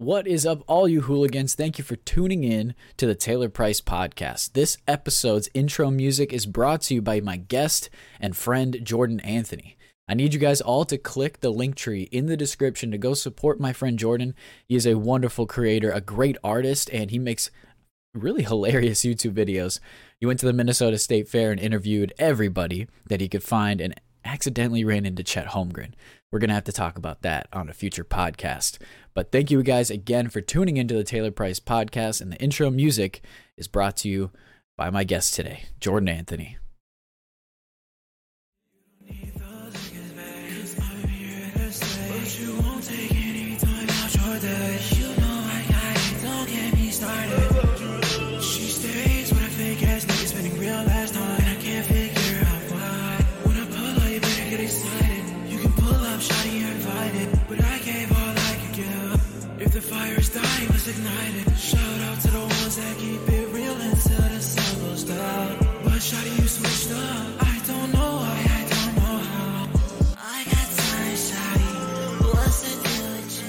What is up, all you hooligans? Thank you for tuning in to the Taylor Price podcast. This episode's intro music is brought to you by my guest and friend, Jordan Anthony. I need you guys all to click the Linktree in the description to go support my friend Jordan. He is a wonderful creator, a great artist, and he makes really hilarious YouTube videos. He went to the Minnesota State Fair and interviewed everybody that he could find and accidentally ran into Chet Holmgren. We're going to have to talk about that on a future podcast. But thank you guys again for tuning into the Taylor Price podcast. And the intro music is brought to you by my guest today, Jordan Anthony. Shawty, you switched up. I don't know why, I don't know how. I got time, shawty. What's the deal with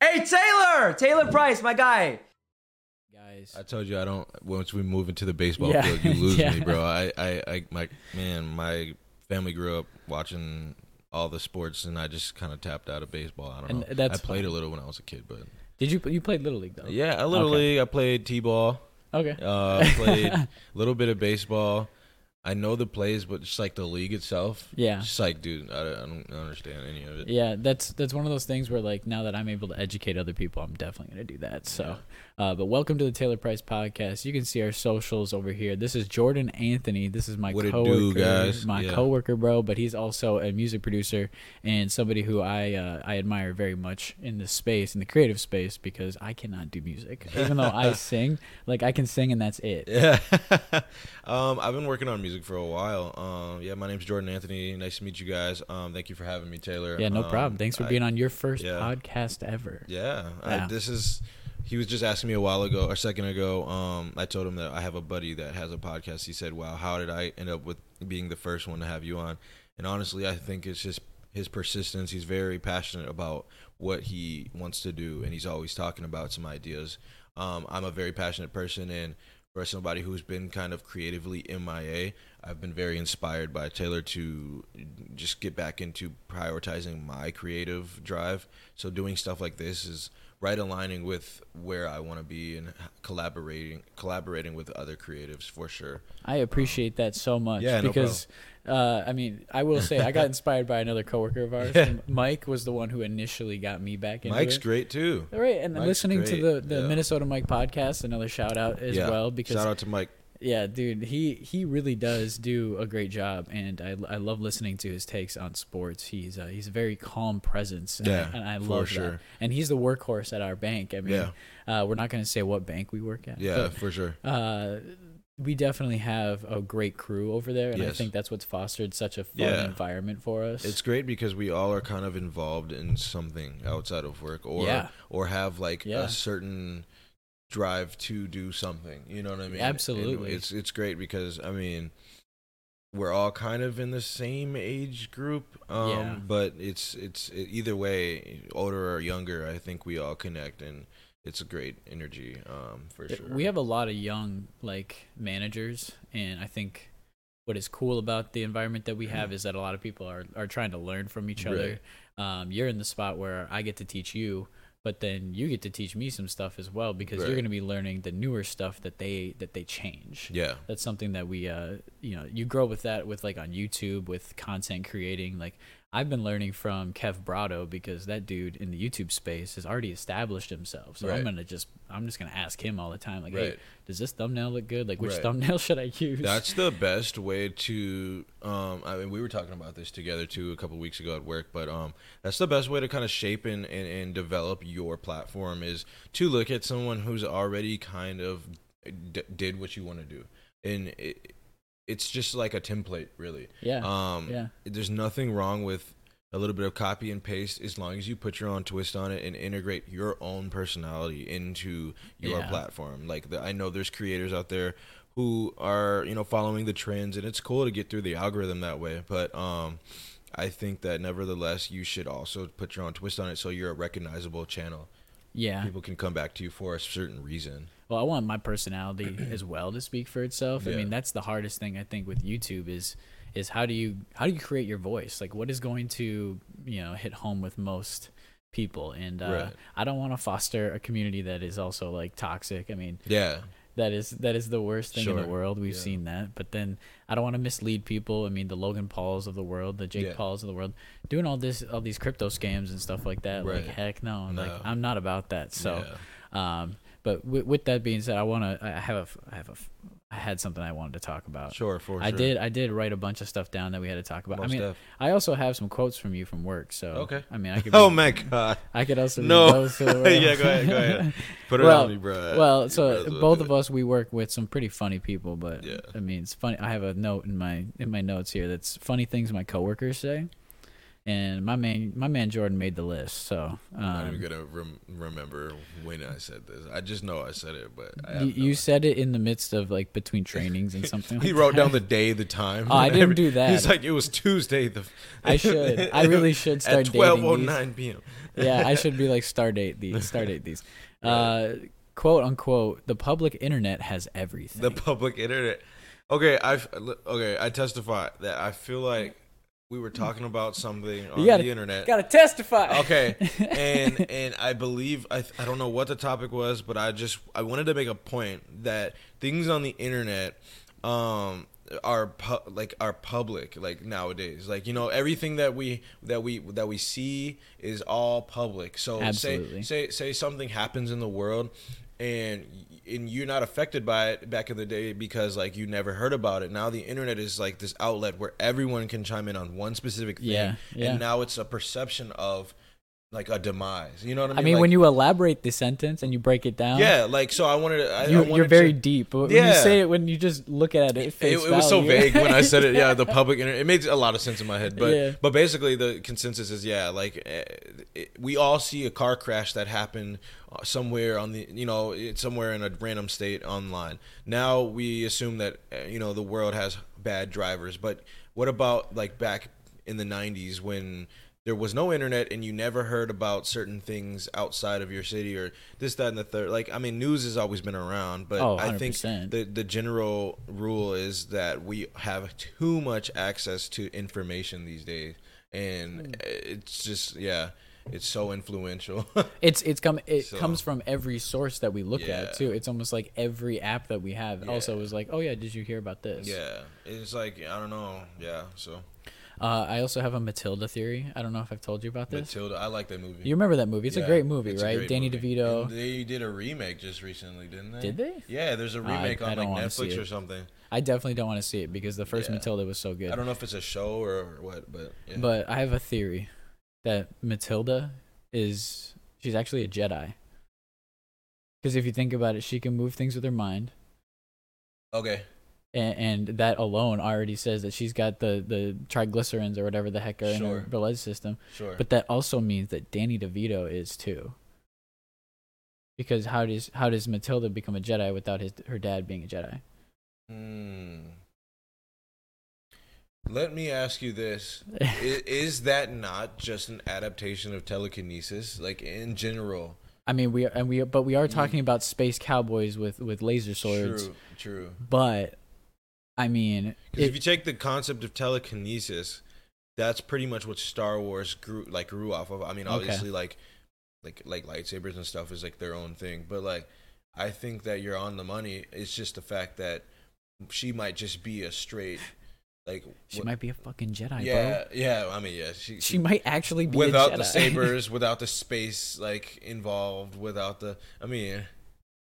you? Hey Taylor, Taylor Price, my guy. Guys, I told you I don't. Once we move into the baseball Yeah. field, you lose Yeah. me, bro. I, I, I, my man, my family grew up watching all the sports, and I just kind of tapped out of baseball. I don't And know. that's I played fine. a little when I was a kid, but did you you played Little League though? yeah, a little Okay. league. I played t-ball. Okay. Uh, played a little bit of baseball. I know the plays, but just like the league itself, Yeah. just like, dude, I, I don't understand any of it. Yeah, that's that's one of those things where like now that I'm able to educate other people, I'm definitely gonna do that. So, uh, but welcome to the Taylor Price podcast. You can see our socials over here. This is Jordan Anthony. This is my What coworker, do, guys? my Yeah. coworker, bro. But he's also a music producer and somebody who I uh, I admire very much in the space, in the creative space, because I cannot do music. Even though I sing, like I can sing and that's it. Yeah. um, I've been working on music for a while. Um, yeah, my name's Jordan Anthony. Nice to meet you guys. Um, thank you for having me, Taylor. Yeah, no Um, problem. Thanks for I- being on your first yeah. podcast ever. Yeah, Yeah. I, this is. He was just asking me a while ago, a second ago. Um, I told him that I have a buddy that has a podcast. He said, "Wow, how did I end up with being the first one to have you on?" And honestly, I think it's just his persistence. He's very passionate about what he wants to do, and he's always talking about some ideas. Um, I'm a very passionate person, and for somebody who's been kind of creatively MIA, I've been very inspired by Taylor to just get back into prioritizing my creative drive. So doing stuff like this is right aligning with where I want to be and collaborating collaborating with other creatives for sure. I appreciate that so much Yeah, no because uh, I mean, I will say I got inspired by another coworker of ours. Yeah. Mike was the one who initially got me back into Mike's it. great too. All right, and Mike's listening to the, the yeah. Minnesota Mike podcast, another shout out as well because shout out to Mike. Yeah, dude, he he really does do a great job, and I, I love listening to his takes on sports. He's uh, he's a very calm presence, and, Yeah, I, and I for love that. sure. And he's the workhorse at our bank. I mean, Yeah. uh, we're not going to say what bank we work at. Yeah, but for sure. uh, we definitely have a great crew over there, and I think that's what's fostered such a fun Yeah. environment for us. It's great because we all are kind of involved in something outside of work or Yeah. or have like Yeah. a certain drive to do something. You know what I mean? Absolutely. And it's it's great because I mean we're all kind of in the same age group. Um Yeah. but it's it's either way, older or younger, I think we all connect and it's a great energy um for sure. We have a lot of young like managers, and I think what is cool about the environment that we have is that a lot of people are are trying to learn from each other. Um, you're in the spot where I get to teach you, but then you get to teach me some stuff as well because you're going to be learning the newer stuff that they that they change. yeah. That's something that we uh you know you grow with that with like on YouTube with content creating like. I've been learning from Kev Brado because that dude in the YouTube space has already established himself. So I'm gonna just I'm just gonna ask him all the time, like, hey, does this thumbnail look good? Like, which Right. thumbnail should I use? That's the best way to. Um, I mean, we were talking about this together too a couple weeks ago at work, but um, that's the best way to kind of shape and, and, and develop your platform is to look at someone who's already kind of d- did what you want to do, and it, it's just like a template, really. yeah, Um, yeah. There's nothing wrong with a little bit of copy and paste as long as you put your own twist on it and integrate your own personality into your Yeah. platform. Like the, I know there's creators out there who are you know following the trends, and it's cool to get through the algorithm that way. But um, I think that nevertheless you should also put your own twist on it so you're a recognizable channel. Yeah. People can come back to you for a certain reason. Well, I want my personality as well to speak for itself. I mean, that's the hardest thing I think with YouTube is is how do you how do you create your voice? Like what is going to, you know, hit home with most people and uh, Right. I don't want to foster a community that is also like toxic. I mean, Yeah. that is that is the worst thing in the world. We've Yeah. seen that. But then I don't want to mislead people. I mean, the Logan Pauls of the world, the Jake Yeah. Pauls of the world, doing all this all these crypto scams and stuff like that. Like heck no. No. Like I'm not about that. So Yeah. um, but with, with that being said, I want to. I have a. I have a. I had something I wanted to talk about. Sure, for I sure. did. I did write a bunch of stuff down that we had to talk about. Most I mean, def. I also have some quotes from you from work. So Okay. I mean, I could. Oh my god. I could also No. those yeah, go ahead, go ahead. Put it Well- on me, bro. Well, so both of us we work with some pretty funny people, but Yeah. I mean, it's funny. I have a note in my in my notes here that's funny things my coworkers say, and my man my man Jordan made the list. So I'm not um, even gonna rem- remember when I said this. I just know I said it, but you, no you said it in the midst of like between trainings and something. He like wrote that. down the day, the time. Oh, I didn't do that. He's like, it was Tuesday. The I should. I really should start at dating twelve oh these. nine p.m. yeah, I should be like star date these, star date these. Uh, quote unquote, the public internet has everything. The public internet. Okay, I okay. I testify that I feel like we were talking about something on gotta, the internet. gotta testify. okay and and i believe I, I don't know what the topic was but i just i wanted to make a point that things on the internet um are pu- like are public like nowadays like you know everything that we that we that we see is all public so Absolutely. say say say something happens in the world and and you're not affected by it back in the day because like you never heard about it now the internet is like this outlet where everyone can chime in on one specific thing Yeah, yeah. and now it's a perception of like a demise you know what i mean I mean, Like, when you elaborate the sentence and you break it down, yeah like so i wanted to I, I you, wanted you're very to, deep. But when you say it, when you just look at it, it, face it was so vague when I said it. Yeah, the public internet. It makes a lot of sense in my head, but Yeah. but basically the consensus is yeah, like eh, it, we all see a car crash that happened uh, somewhere on the you know it's somewhere in a random state online. Now we assume that eh, you know the world has bad drivers, but what about like back in the '90s when there was no internet and you never heard about certain things outside of your city or this, that, and the third. Like, I mean, news has always been around, but Oh, I think the the general rule is that we have too much access to information these days, Hmm. and it's just yeah, it's so influential. It's it's come it So- comes from every source that we look Yeah. at too. It's almost like every app that we have also Yeah. is like, oh yeah, did you hear about this? yeah, it's like I don't know. Yeah, so Uh, I also have a Matilda theory. I don't know if I've told you about this. Matilda, I like that movie. You remember that movie? It's a great movie, right? great Danny movie. DeVito. And they did a remake just recently, didn't they? Did they? Yeah, there's a remake I on don't like Netflix or something. I definitely don't want to see it because the first Yeah. Matilda was so good. I don't know if it's a show or what, but yeah. But I have a theory that Matilda is she's actually a Jedi. Because if you think about it, she can move things with her mind, okay, and, and that alone already says that she's got the the triglycerides or whatever the heck are in her blood system. sure. But that also means that Danny DeVito is too. Because how does how does Matilda become a Jedi without his her dad being a Jedi? Hmm. Let me ask you this: is, is that not just an adaptation of telekinesis, like in general? I mean, we are, and we but we are talking about space cowboys with with laser swords. True, true. But I mean, Because if you take the concept of telekinesis, that's pretty much what Star Wars grew like grew off of. I mean, Okay. obviously, like like like lightsabers and stuff is like their own thing, but like I think that you're on the money. It's just the fact that she might just be a straight like she what- might be a fucking Jedi, yeah bro. yeah. I mean, yeah, she, She might actually be without a Jedi. the sabers, without the space like involved, without the. I mean,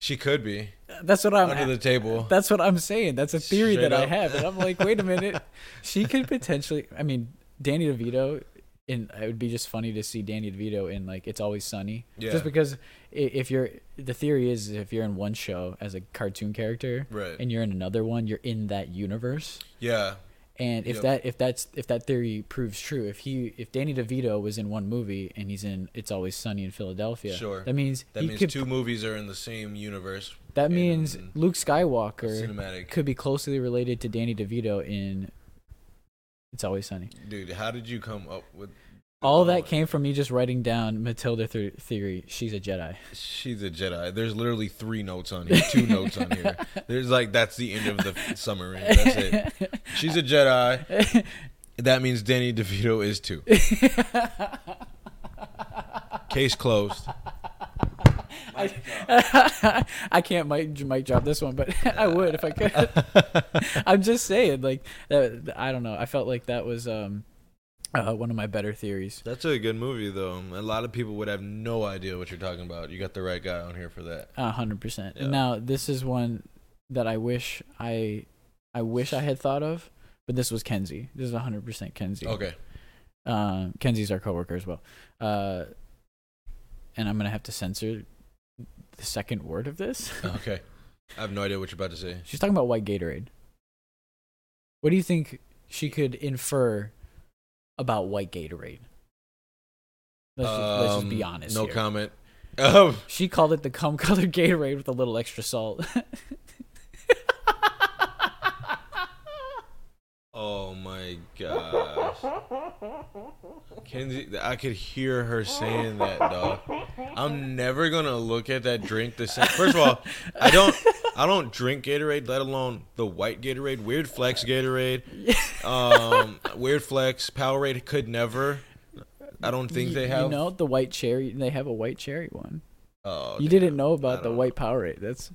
she could be that's what I'm. under the table. that's what I'm saying. That's a theory Straight that I have, and I'm like, wait a minute, she could potentially. I mean, Danny DeVito. In, it would be just funny to see Danny DeVito in like It's Always Sunny, Yeah. just because if you're the theory is if you're in one show as a cartoon character Right. and you're in another one, you're in that universe. Yeah, And if Yep. that if that's if that theory proves true, if he if Danny DeVito was in one movie and he's in It's Always Sunny in Philadelphia, Sure. that means that he means could. two movies are in the same universe. that means Luke Skywalker cinematic. could be closely related to Danny DeVito in It's always sunny. Dude, how did you come up with All Oh, that came from me just writing down Matilda th- theory. She's a Jedi. She's a Jedi. There's literally three notes on here, two notes on here. There's like that's the end of the summary. That's it. She's a Jedi. That means Danny DeVito is too. Case closed. I can't mic, mic drop this one, but I would if I could. I'm just saying, like, uh, I don't know. I felt like that was um, uh, one of my better theories. That's a good movie though. A lot of people would have no idea what you're talking about. You got the right guy on here for that. A hundred percent. Now this is one that I wish I, I wish I had thought of, but this was Kenzie. This is a hundred percent Kenzie. Okay. Uh, Kenzie's our coworker as well. Uh, and I'm gonna have to censor the second word of this. Okay. I have no idea what you're about to say. She's talking about white Gatorade. What do you think she could infer about white Gatorade? Let's just, let's just be Um, honest. No here. comment. Um, She called it the cum colored Gatorade with a little extra salt. oh my gosh. Kenzie, I could hear her saying that, dog. I'm never gonna look at that drink the same. First of all, I don't, I don't drink Gatorade, let alone the white Gatorade. Weird Flex Gatorade, um, Weird Flex Powerade could never. I don't think You- they have. You know the white cherry. They have a white cherry one. Oh, you damn. didn't know about the white Powerade. That's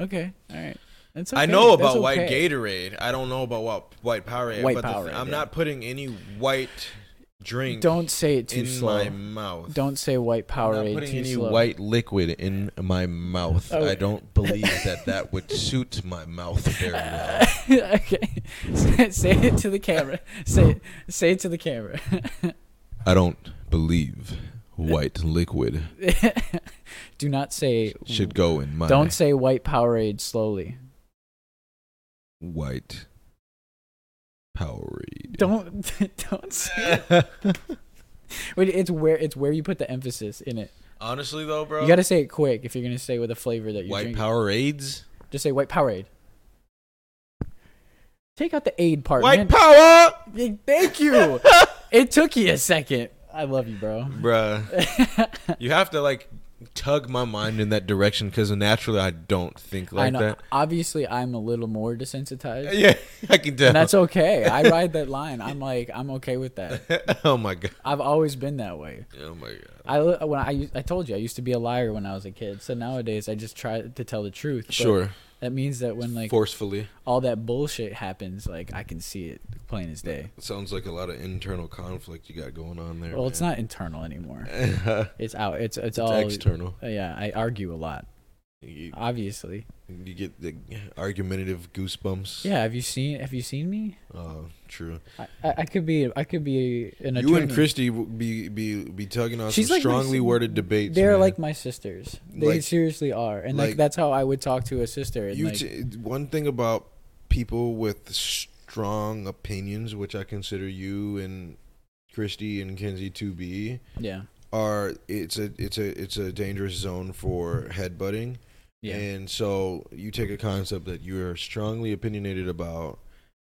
okay. All right. Okay. I know about white okay. Gatorade. I don't know about what white Powerade. White but th- I'm yeah. not putting any white drink Don't say it too in slow. my mouth. Don't say white I'm not Powerade putting too any slow. white liquid in my mouth. Oh. I don't believe that that would suit my mouth very well. okay. Say, say it to the camera. Say it, say it to the camera. I don't believe white liquid Do not say. should go in my Don't say white Powerade slowly. White Powerade. Don't don't say. It. Wait, it's where it's where you put the emphasis in it. Honestly though, bro, You got to say it quick if you're gonna say with a flavor that you're white drinking. Powerades. Just say white Powerade. Take out the aid part. White man. power, Yeah, Thank you. it took you a second. I love you, bro. bruh. you have to like tug my mind in that direction because naturally I don't think I like know. that. Obviously, I'm a little more desensitized, Yeah, I can tell. and that's okay. I ride that line. I'm like, I'm okay with that. oh my god. I've always been that way. Oh my god. I when I I told you I used to be a liar when I was a kid. So nowadays I just try to tell the truth. but Sure. That means that when like Forcefully. all that bullshit happens, like I can see it plain as day. Sounds like a lot of internal conflict you got going on there. Well, it's not internal anymore. It's out. It's it's, it's all external. Yeah, I argue a lot. You, Obviously. you get the argumentative goosebumps. Yeah. Have you seen Have you seen me? Oh, true. I, I, I could be I could be an You and. Christy be be be tugging on She's some like strongly si- worded debates. They're man. like my sisters. They Like- seriously are, and like, like- that's how I would talk to a sister. And you. like, T- one thing about people with strong opinions, which I consider you and Christy and Kenzie to be, yeah, are it's a it's a it's a dangerous zone for headbutting. Yeah, And so you take a concept that you're strongly opinionated about,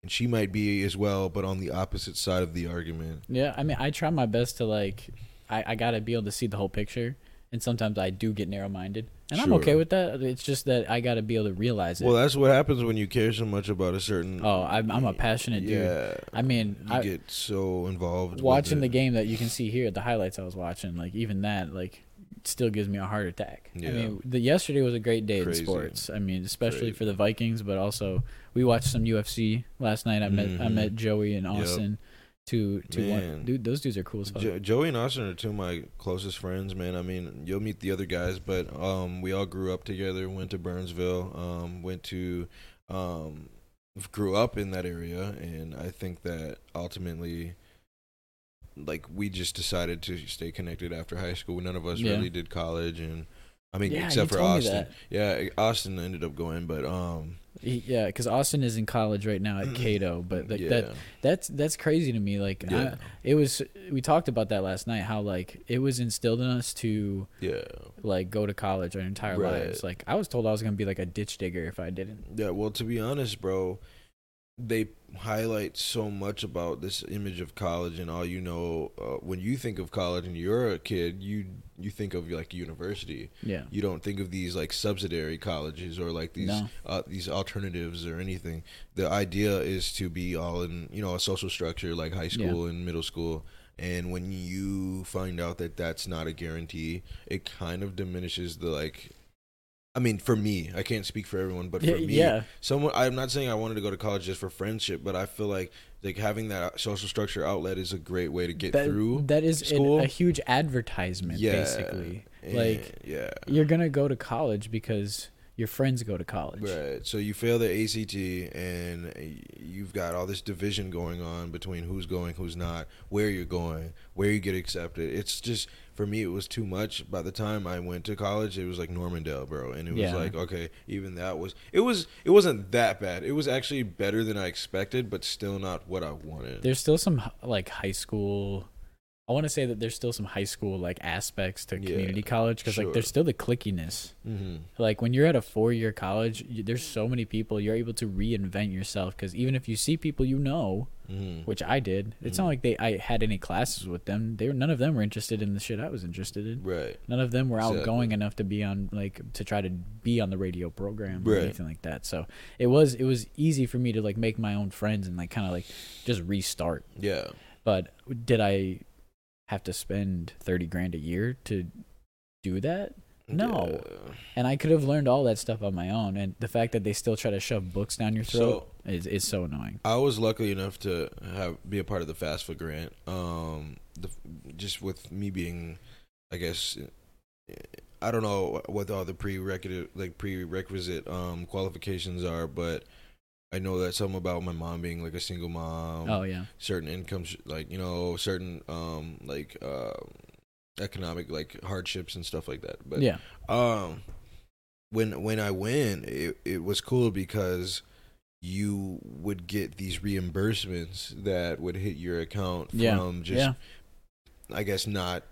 and she might be as well, but on the opposite side of the argument. yeah. I mean, I try my best to like, I I gotta be able to see the whole picture, and sometimes I do get narrow minded, and I'm okay with that. It's just that I gotta be able to realize it. Well, that's what happens when you care so much about a certain. oh, I'm I'm a passionate dude. yeah. I mean, you I, get so involved. watching the game that you can see here, the highlights I was watching, like even that, like still gives me a heart attack. I mean, the yesterday was a great day Crazy. in sports. I mean, especially Crazy. for the Vikings, but also we watched some UFC last night. I met I Mhm. met Joey and Yep. Austin. to Man. Dude, those dudes are cool as fuck. Jo- Joey and Austin are two of my closest friends, man. I mean, you'll meet the other guys, but um, we all grew up together. Went to Burnsville. Um, went to, um, grew up in that area, and I think that ultimately, like, we just decided to stay connected after high school. None of us Yeah. really did college, and I mean, Yeah, except for Austin. Yeah, Austin ended up going, but um, He- yeah, because Austin is in college right now at Cato, but like yeah, that that's that's crazy to me. Like, I- it was. We talked about that last night. How like it was instilled in us to yeah. like go to college our entire Right. lives. Like I was told I was gonna be like a ditch digger if I didn't. Yeah, well, to be honest, bro, they highlight so much about this image of college and all you know uh, when you think of college and you're a kid you you think of like university Yeah. you don't think of these like subsidiary colleges or like these No. uh, these alternatives or anything the idea is to be all in you know a social structure like high Yeah. school and middle school and when you find out that that's not a guarantee it kind of diminishes the like I mean, for me, I can't speak for everyone, but for Yeah, me, yeah. someone I'm not saying I wanted to go to college just for friendship, but I feel like like having that social structure outlet is a great way to get That, through. that is an- a huge advertisement, yeah, basically. Like yeah, you're gonna go to college because your friends go to college. right. So you fail the ACT, and you've got all this division going on between who's going, who's not, where you're going, where you get accepted. It's just for me, it was too much. By the time I went to college, it was like Normandale, bro, and it was Yeah. like okay, even that was it was it wasn't that bad. It was actually better than I expected, but still not what I wanted. There's still some like high school. I want to say that there's still some high school like aspects to Yeah, community college because like there's still the clickiness. hmm Like when you're at a four year college, you, there's so many people you're able to reinvent yourself because even if you see people you know, hmm which I did, it's not Mhm. like they I had any classes with them. They were none of them were interested in the shit I was interested in. Right. None of them were Exactly. outgoing enough to be on like to try to be on the radio program or anything like that. So it was it was easy for me to like make my own friends and like kind of like just restart. Yeah. But did I have to spend thirty grand a year to do that? No. Yeah. And I could have learned all that stuff on my own. And the fact that they still try to shove books down your throat is is so annoying. I was lucky enough to have be a part of the FAFSA grant. Um, the, just with me being, I guess, I don't know what all the prerequisite like prerequisite um qualifications are, but I know that something about my mom being like a single mom. oh yeah. certain incomes, like you know, certain um like uh, economic like hardships and stuff like that. But yeah. um when when i went it, it was cool because you would get these reimbursements that would hit your account from Yeah. just yeah. i guess not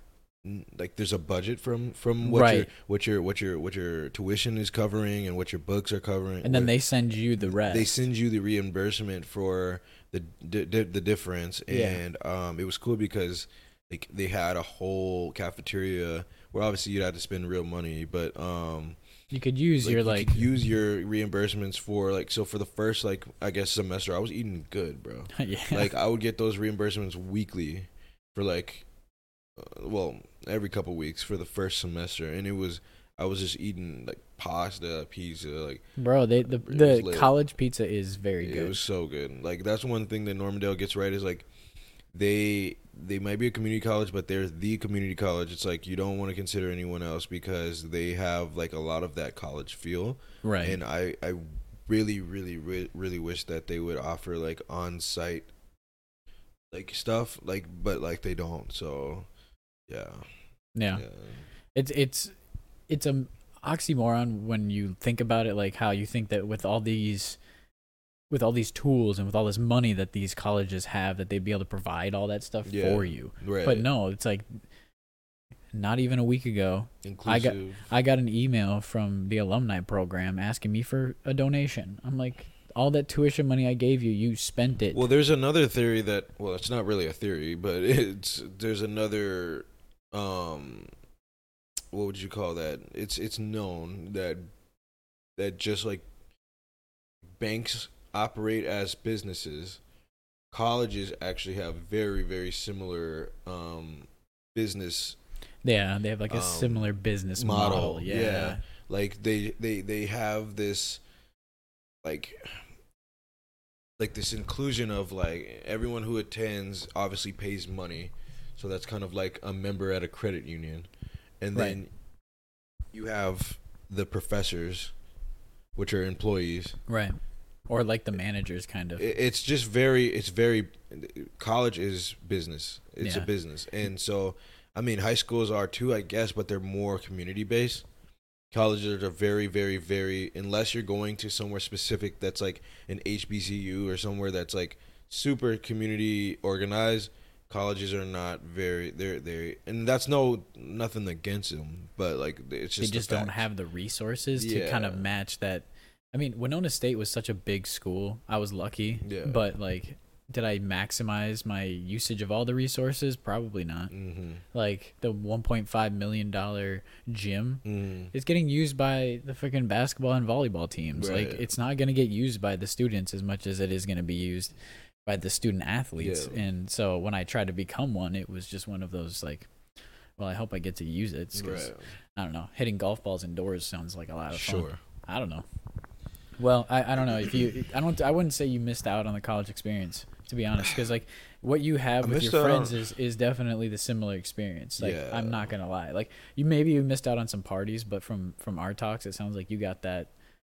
like there's a budget from from what your what your what your what your tuition is covering and what your books are covering And then they send you the rest. they send you the reimbursement for the di- the difference Yeah. and um it was cool because like they had a whole cafeteria where obviously you'd have to spend real money but um you could use like, your you like use your reimbursements for like so for the first like I guess semester I was eating good bro yeah. like I would get those reimbursements weekly for like uh, well every couple weeks for the first semester and it was I was just eating like pasta pizza like Bro, they uh, the the college pizza is very it good. It was so good. Like that's one thing that Normandale gets right is like they they might be a community college, but they're the community college. It's like you don't want to consider anyone else because they have like a lot of that college feel. right. And I I really really re- really wish that they would offer like on site like stuff like but like they don't. So yeah. yeah. It's it's it's a oxymoron when you think about it like how you think that with all these with all these tools and with all this money that these colleges have that they'd be able to provide all that stuff Yeah. for you. Right. But no, it's like not even a week ago, I got- I got an email from the alumni program asking me for a donation. I'm like, all that tuition money I gave you, you spent it. Well, there's another theory that well, it's not really a theory, but it's there's another um what would you call that? It's it's known that that just like banks operate as businesses, colleges actually have very very similar um business yeah, they have like a um, similar business model, model. yeah. Yeah. like they they they have this like like this inclusion of like everyone who attends obviously pays money so that's kind of like a member at a credit union and Right. then you have the professors which are employees Right. Or like the managers kind of. It's just very it's very college is business it's Yeah. a business and so i mean high schools are too i guess but they're more community based colleges are very very very unless you're going to somewhere specific that's like an hbcu or somewhere that's like super community organized colleges are not very they're they and that's no nothing against them but like it's they just a just don't have the resources to kind of match that I mean, Winona State was such a big school. I was lucky. Yeah. But like, did I maximize my usage of all the resources? Probably not. Mm-hmm. Like the 1.5 million dollar gym Mm-hmm. is getting used by the freaking basketball and volleyball teams. Like it's not going to get used by the students as much as it is going to be used by the student athletes. Yeah. And so when I tried to become one, it was just one of those like, well, I hope I get to use it. 'cause, Right. I don't know. Hitting golf balls indoors sounds like a lot of fun. Sure. I don't know. Well, I, I don't know if you I don't I wouldn't say you missed out on the college experience to be honest because like what you have I with your friends on- is is definitely the similar experience. Like Yeah. I'm not gonna lie, like you maybe you missed out on some parties, but from from our talks, it sounds like you got that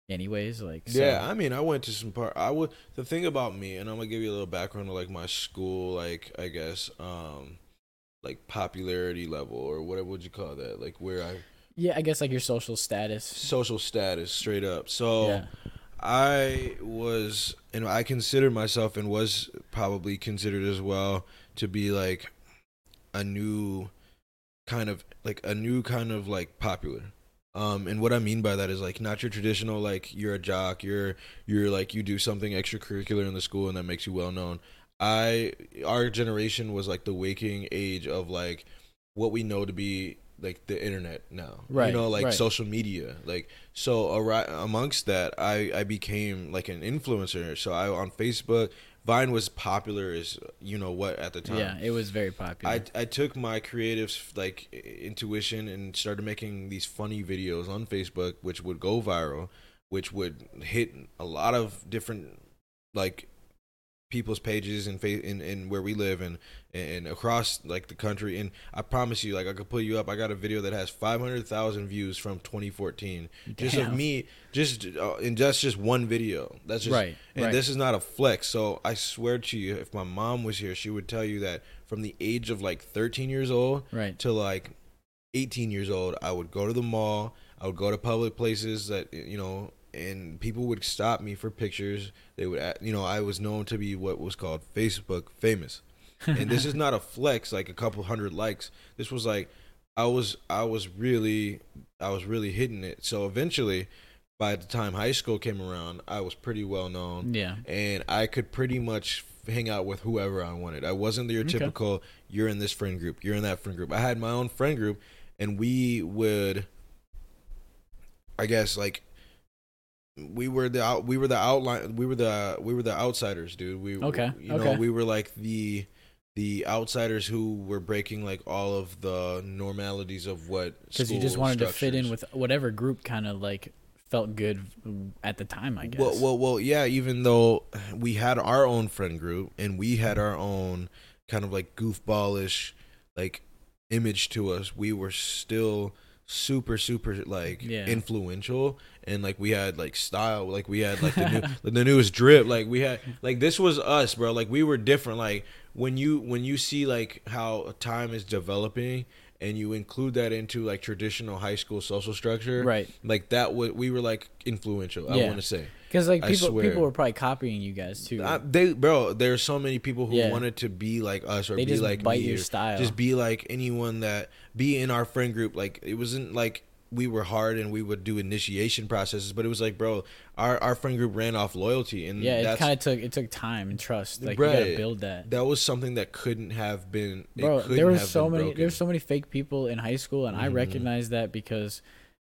anyways. Like so, Yeah, I mean, I went to some part. I would. The thing about me, and I'm gonna give you a little background of like my school, like I guess, um, like popularity level or whatever would you call that? Like where I yeah. I guess like your social status. social status, straight up. So Yeah, I was, and I consider myself, and was probably considered as well to be like a new kind of like a new kind of like popular. Um, and what I mean by that is like not your traditional like you're a jock, you're you're like you do something extracurricular in the school and that makes you well known. I our generation was like the waking age of like what we know to be like the internet now. Right, You know, like right. social media. Like so ari- amongst that I I became like an influencer. So I on Facebook, Vine was popular as you know what at the time. yeah. It was very popular. I, I took my creative like intuition and started making these funny videos on Facebook, which would go viral, which would hit a lot of different like people's pages and fa- in, in where we live and and across like the country. And I promise you, like I could put you up. I got a video that has five hundred thousand views from 2014, just of me, just uh, and that's just one video. That's just Right, And right. this is not a flex. So I swear to you, if my mom was here, she would tell you that from the age of like 13 years old right. to like 18 years old, I would go to the mall. I would go to public places that you know, and people would stop me for pictures. They would, you know, I was known to be what was called Facebook famous, and this is not a flex like a couple hundred likes. This was like, I was, I was really, I was really hitting it. So eventually, by the time high school came around, I was pretty well known Yeah. and I could pretty much hang out with whoever I wanted. I wasn't your Okay. typical you're in this friend group, you're in that friend group. I had my own friend group and we would I guess like we were the out, we were the outline we were the we were the outsiders, dude. We Okay, you know, we were like the the outsiders who were breaking like all of the normalities of what Because you just wanted to fit in with whatever group kind of like felt good at the time. I guess. Well, well, well, yeah. Even though we had our own friend group and we had our own kind of like goofballish like image to us, we were still super, super like Yeah. influential and like we had like style, like we had like the new, the newest drip, like we had like this was us, bro. Like we were different. Like when you when you see like how time is developing. And you include that into like traditional high school social structure, Right. like that would we were like influential. I want to say Because like people people were probably copying you guys too. I, they, bro. There's so many people who Yeah. wanted to be like us or They be like bite me your style. Just be like anyone that be in our friend group. Like it wasn't like we were hard and we would do initiation processes, but it was like, bro, our our friend group ran off loyalty, and yeah, it kind of took it took time and trust. Like you gotta build that. that was something that couldn't have been. Bro, there was have so many broken. there's so many fake people in high school and I Mhm. recognized that because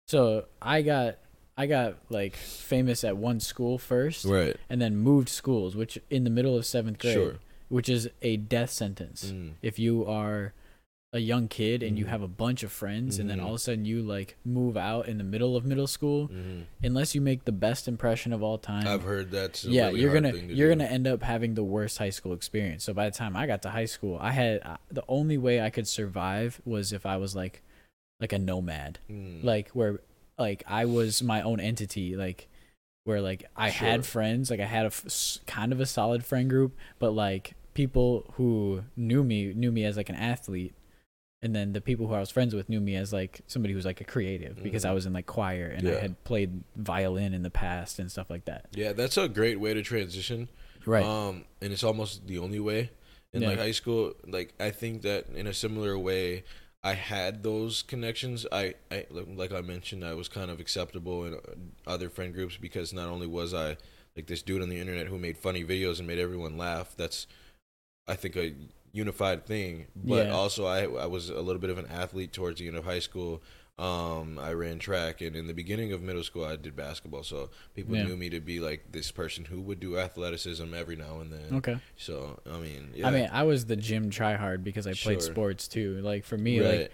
so I got I got like famous at one school first right. and then moved schools, which in the middle of seventh grade, Sure. which is a death sentence. Mm. If you are a young kid and you Mhm. have a bunch of friends and then Mhm. all of a sudden you like move out in the middle of middle school, Mhm. unless you make the best impression of all time. I've heard that's yeah, really you're gonna you're do. gonna end up having the worst high school experience. So by the time I got to high school, I had uh, the only way I could survive was if I was like like a nomad, Mm. like where like I was my own entity, like where like I had friends, like I had a f- kind of a solid friend group, but like people who knew me knew me as like an athlete. And then the people who I was friends with knew me as like somebody who's like a creative because I Mhm. was in like choir and I had played violin in the past and stuff like that. yeah, that's a great way to transition. Right. Um, and it's almost the only way in Yeah. like high school. Like I think that in a similar way, I had those connections. I, I like I mentioned, I was kind of acceptable in uh, other friend groups because not only was I like this dude on the internet who made funny videos and made everyone laugh. That's I think a unified thing, but Yeah. also I I was a little bit of an athlete towards the end of high school. Um, I ran track, and in the beginning of middle school, I did basketball. So people Yeah. knew me to be like this person who would do athleticism every now and then. Okay. So I mean, yeah. I mean, I was the gym tryhard because I played Sure. sports too. Like for me, right. like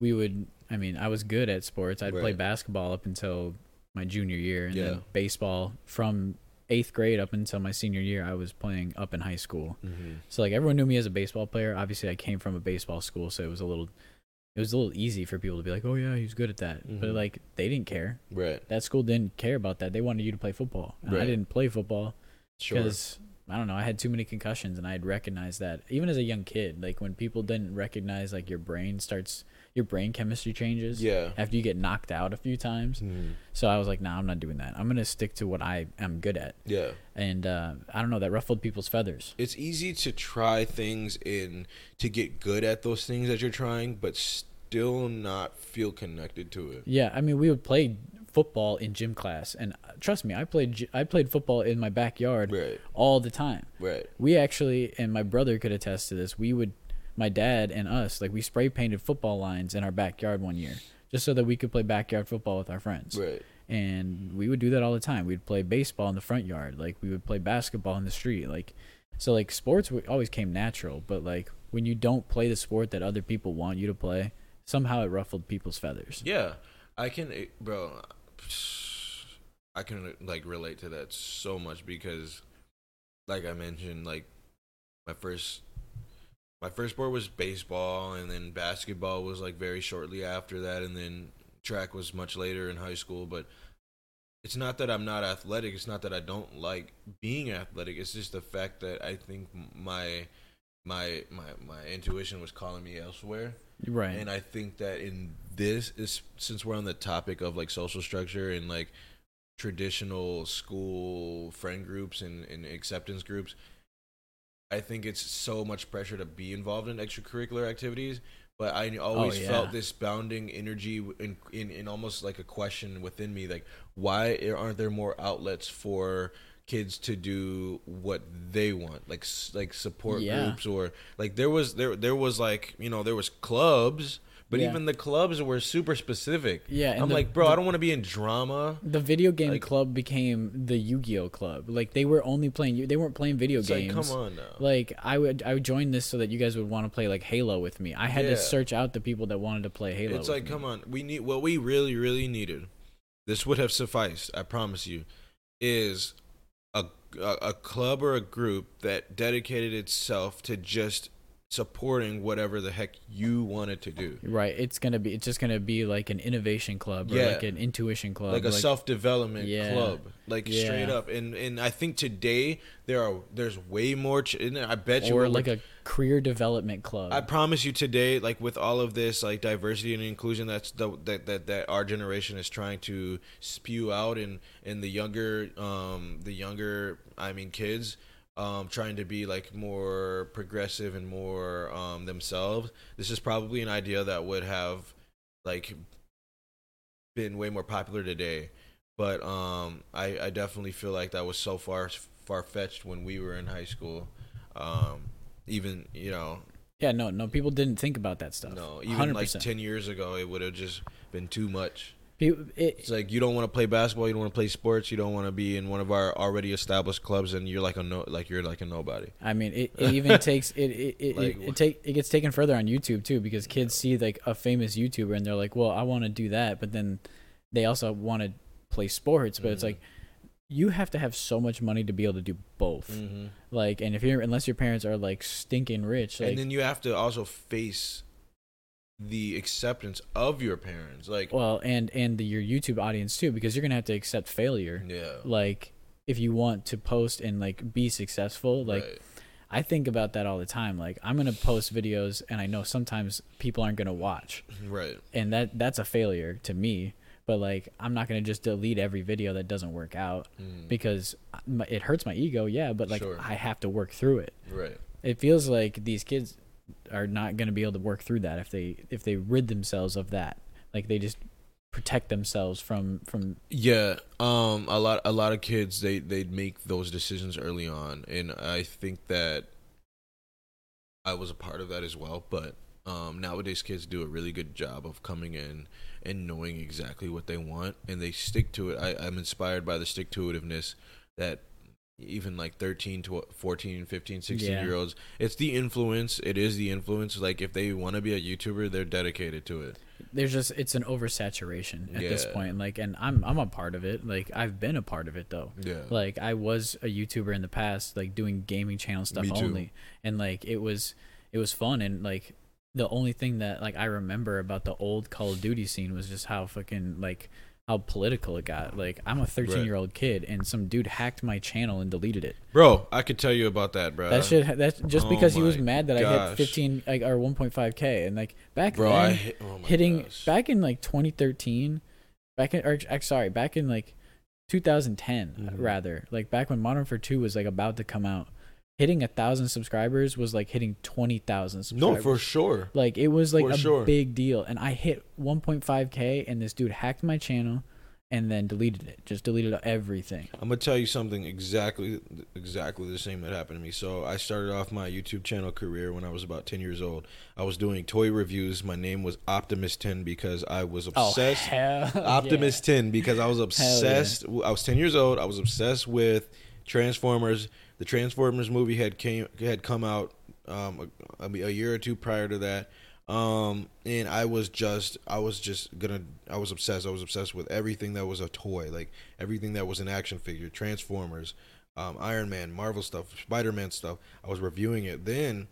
we would. I mean, I was good at sports. I'd play basketball up until my junior year, and Yeah. then baseball from eighth grade up until my senior year. I was playing up in high school. Mhm. So like everyone knew me as a baseball player. Obviously, I came from a baseball school, so it was a little, it was a little easy for people to be like, "Oh yeah, he's good at that." But Mhm. like they didn't care. right, That school didn't care about that. They wanted you to play football. And I didn't play football sure, because I don't know. I had too many concussions, and I had recognized that even as a young kid. Like when people didn't recognize, like your brain starts, your brain chemistry changes. yeah, After you get knocked out a few times, Mhm. so I was like, "Nah, I'm not doing that. I'm gonna stick to what I am good at." yeah. And uh, I don't know. That ruffled people's feathers. It's easy to try things in to get good at those things that you're trying, but still not feel connected to it. Yeah, I mean, we would play football in gym class, and uh, trust me, I played I played football in my backyard Right, all the time. right, We actually, and my brother could attest to this. We would, my dad and us, like we spray painted football lines in our backyard one year, just so that we could play backyard football with our friends. right. And we would do that all the time. We'd play baseball in the front yard, like we would play basketball in the street, like. So like sports always came natural, but like when you don't play the sport that other people want you to play, somehow it ruffled people's feathers. Yeah, I can, eh, bro. I can like relate to that so much because, like I mentioned, like my first, my first sport was baseball, and then basketball was like very shortly after that, and then track was much later in high school. But it's not that I'm not athletic. It's not that I don't like being athletic. It's just the fact that I think my my my my intuition was calling me elsewhere. Right. And I think that in this is since we're on the topic of like social structure and like traditional school friend groups and, and acceptance groups, I think it's so much pressure to be involved in extracurricular activities. But I always Oh, yeah. felt this bounding energy in, in in almost like a question within me, like why aren't there more outlets for kids to do what they want, like like support Yeah. groups or like there was there there was like you know there was clubs, but Yeah. even the clubs were super specific. Yeah, I'm the- like, bro, the- I don't want to be in drama. the video game Like- club became the Yu-Gi-Oh club. Like they were only playing they weren't playing video It's like, games. come on now. Like I would I would join this so that you guys would want to play like Halo with me. I had Yeah. to search out the people that wanted to play Halo. It's like, me. come on, we need what we really, really needed. This would have sufficed, I promise you. Is a a, a club or a group that dedicated itself to just supporting whatever the heck you wanted to do, Right. It's gonna be it's just gonna be like an innovation club or Yeah. like an intuition club. like a self development Yeah. club, like Yeah. straight up. And and I think today there are there's way more. Ch- I bet you or like a career development club. I promise you today, like with all of this, like diversity and inclusion, that's the that that, that our generation is trying to spew out, and and the younger, um, the younger, I mean, kids, um, trying to be like more progressive and more um themselves. This is probably an idea that would have like been way more popular today, but um, I I definitely feel like that was so far far fetched when we were in high school. Um, even you know yeah, no, no, people didn't think about that stuff. no, even 100%. like ten years ago, it would have just been too much. People, it, It's like you don't want to play basketball, you don't want to play sports, you don't want to be in one of our already established clubs, and you're like a no, like you're like a nobody. I mean, it, it even takes it it it, Like, it, it take it gets taken further on YouTube too because kids see like a famous YouTuber and they're like, well, I want to do that, but then they also want to play sports, but it's Mhm. like you have to have so much money to be able to do both. Mm-hmm. Like, and if you're unless your parents are like stinking rich, like, and then you have to also face the acceptance of your parents. Like, well, and and the, your YouTube audience too, because you're gonna have to accept failure. yeah, Like, if you want to post and like be successful, like. right. I think about that all the time. Like I'm gonna post videos, and I know sometimes people aren't gonna watch, right, and that that's a failure to me. But like I'm not gonna just delete every video that doesn't work out Mm. because it hurts my ego. Yeah, but like Sure. I have to work through it. right, It feels like these kids. Are not going to be able to work through that if they if they rid themselves of that. Like they just protect themselves from from Yeah, um, a lot a lot of kids they they make those decisions early on, and I think that I was a part of that as well. But um, nowadays, kids do a really good job of coming in and knowing exactly what they want, and they stick to it. I, I'm inspired by the stick to itiveness that even like 13 to 14 15 16 Yeah. year olds it's the influence it is the influence like if they want to be a youtuber they're dedicated to it. There's just it's an oversaturation at this point like and i'm i'm a part of it like i've been a part of it though. Yeah. Like i was a youtuber in the past like doing gaming channel stuff only and like it was it was fun and like the only thing that like i remember about the old call of duty scene was just how fucking like how political it got. Like i'm a 13 year old kid and some dude hacked my channel and deleted it. Bro i could tell you about that bro that shit that's just oh because he was mad that i hit 15 like or 1.5k and like back bro then hit, oh hitting gosh. back in like 2013 back in or ac- sorry back in like 2010 Mhm. rather like back when modern Warfare 2 was like about to come out hitting a thousand subscribers was like hitting 20,000 no subscribers for sure like it was like for a sure. big deal and i hit 1.5k and this dude hacked my channel and then deleted it just deleted everything I'm gonna tell you something exactly exactly the same that happened to me. So I started off my YouTube channel career when I was about 10 years old. I was doing toy reviews. My name was Optimus 10 because I was oh, obsessed. oh hell Optimus 10 because I was yeah. obsessed. I was 10 years old. I was obsessed with Transformers. The Transformers movie had came had come out um, a, a year or two prior to that. Um, and I was just I was just gonna I was obsessed. I was obsessed with everything that was a toy, like everything that was an action figure, Transformers, um, Iron Man, Marvel stuff, Spider Man stuff. I was reviewing it. Then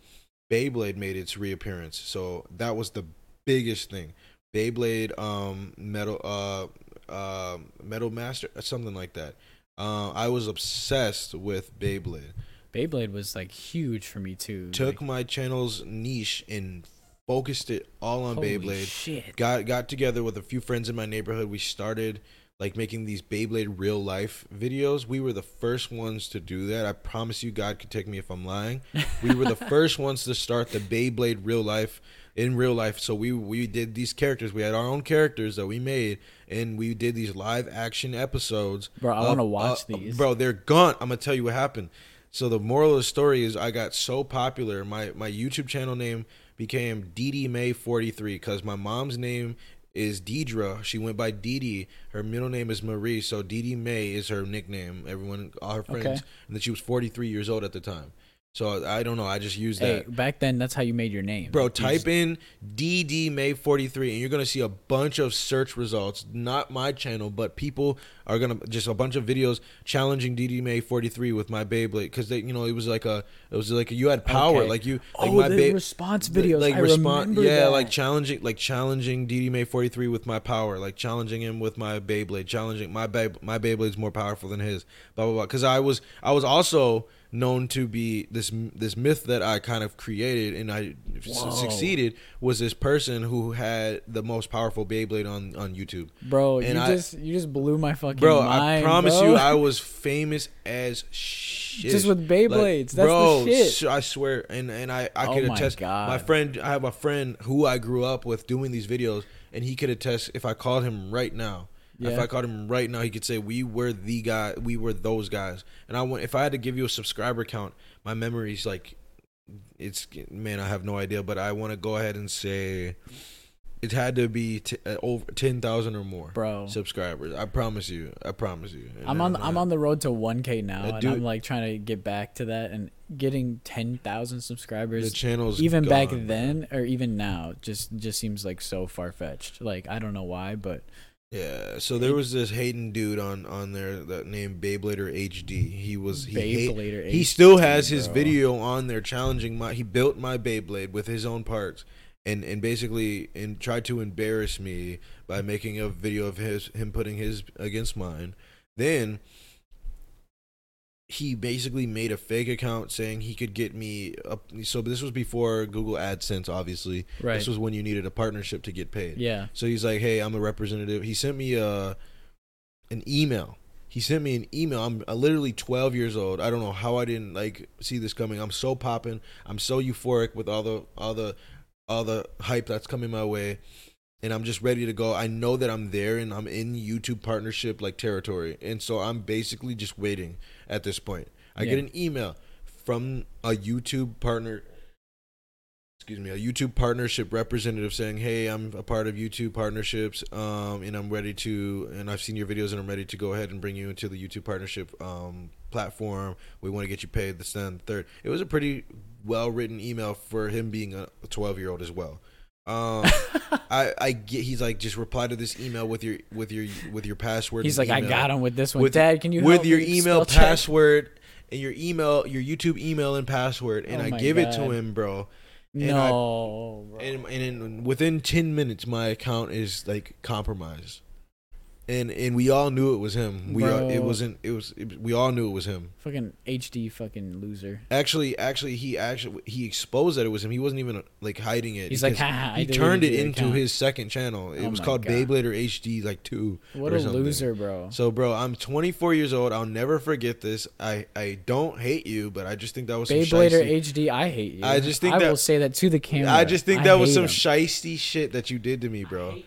Beyblade made its reappearance, so that was the biggest thing. Beyblade, um, metal, uh, uh, Metal Master, something like that. Uh, I was obsessed with Beyblade. beyblade was like huge for me too Took like, my channel's niche and focused it all on Beyblade. shit Got got together with a few friends in my neighborhood. We started like making these Beyblade real life videos. We were the first ones to do that. I promise you, God could take me if I'm lying. We were the first ones to start the Beyblade real life in real life. So we we did these characters. We had our own characters that we made, and we did these live action episodes. Bro, I wanna watch uh, these. Bro, they're gone. I'm gonna tell you what happened. So the moral of the story is, I got so popular. My my YouTube channel name became DD May 43 because my mom's name is Deidre. She went by Dee. Her middle name is Marie, so Dee May is her nickname. Everyone, all her friends, Okay. and then she was 43 years old at the time. So I don't know. I just used hey that. back then that's how you made your name Bro, You type just- in DD May 43 and you're going to see a bunch of search results. Not my channel, but people are going to just a bunch of videos challenging DD May 43 with my Beyblade cuz they you know, it was like a it was like you had power Okay. like you like oh my the Bey- response the- videos like I respond remember yeah that. like challenging like challenging DD May 43 with my power like challenging him with my Beyblade challenging my Bey- my Beyblade's more powerful than his blah blah blah cuz I was I was also known to be this this myth that I kind of created and I Whoa. succeeded was this person who had the most powerful Beyblade on on YouTube bro and you I- just you just blew my fucking Bro, mind Bro, I promise bro. you, I was famous as shit. Just with Beyblades, that's the bro, shit. I swear, and and I I Oh could my attest. God. My friend, I have a friend who I grew up with doing these videos, and he could attest. If I called him right now, if I called him right now, he could say we were the guy, we were those guys. And I went. If I had to give you a subscriber count, my memory's like, it's man, I have no idea, but I want to go ahead and say. It had to be t- uh, over ten thousand or more, Bro. Subscribers, I promise you, I promise you. And I'm on then, I'm on the road to 1k now and dude- I'm like trying to get back to that and getting 10,000 subscribers, the channel's even back bro. then or even now just just seems like so far fetched like I don't know why but Yeah, so there was this Hayden dude on on there that named Beyblader HD. He was he hate- Beyblader he still has his bro. video on there challenging my. He built my Beyblade with his own parts, and and basically and tried to embarrass me by making a video of his him putting his against mine. Then he basically made a fake account saying he could get me up. So this was before Google AdSense, obviously. Right. This was when you needed a partnership to get paid. yeah So he's like, "Hey, I'm a representative." He sent me a an email. he sent me an email. I'm uh, literally 12 years old. I don't know how I didn't like see this coming. I'm so popping. I'm so euphoric with all the all the all the hype that's coming my way. And I'm just ready to go. I know that I'm there and I'm in YouTube partnership like territory. And so I'm basically just waiting at this point. I get an email from a YouTube partner excuse me, a YouTube partnership representative saying, "Hey, I'm a part of YouTube partnerships, um, and I'm ready to, and I've seen your videos, and I'm ready to go ahead and bring you into the YouTube partnership um, platform. We want to get you paid this, then, third. It was a pretty well written email for him being a 12 year old as well. Um, I, I get. He's like, just reply to this email with your with your with your password. He's like, I got him with this one. with Dad, can you with help your me email spell check? password and your email your YouTube email and password and Oh I give it to him, bro. And I- No. And, and in, within 10 minutes my account is like compromised. And and we all knew it was him. We all, it wasn't it was it, we all knew it was him. fucking HD fucking loser. Actually, actually, he actually he exposed that it was him. He wasn't even like hiding it. He's like, "Ha ha, he deleted turned it into account." his second channel. It Oh was called God. Beyblade or HD like two. What or a something. loser, bro. So, bro, I'm 24 years old. I'll never forget this. I I don't hate you, but I just think that was some Beyblader shiesty- HD, I hate you. I just think I that- will say that to the camera. I just think that was some him. shisty shit that you did to me, bro.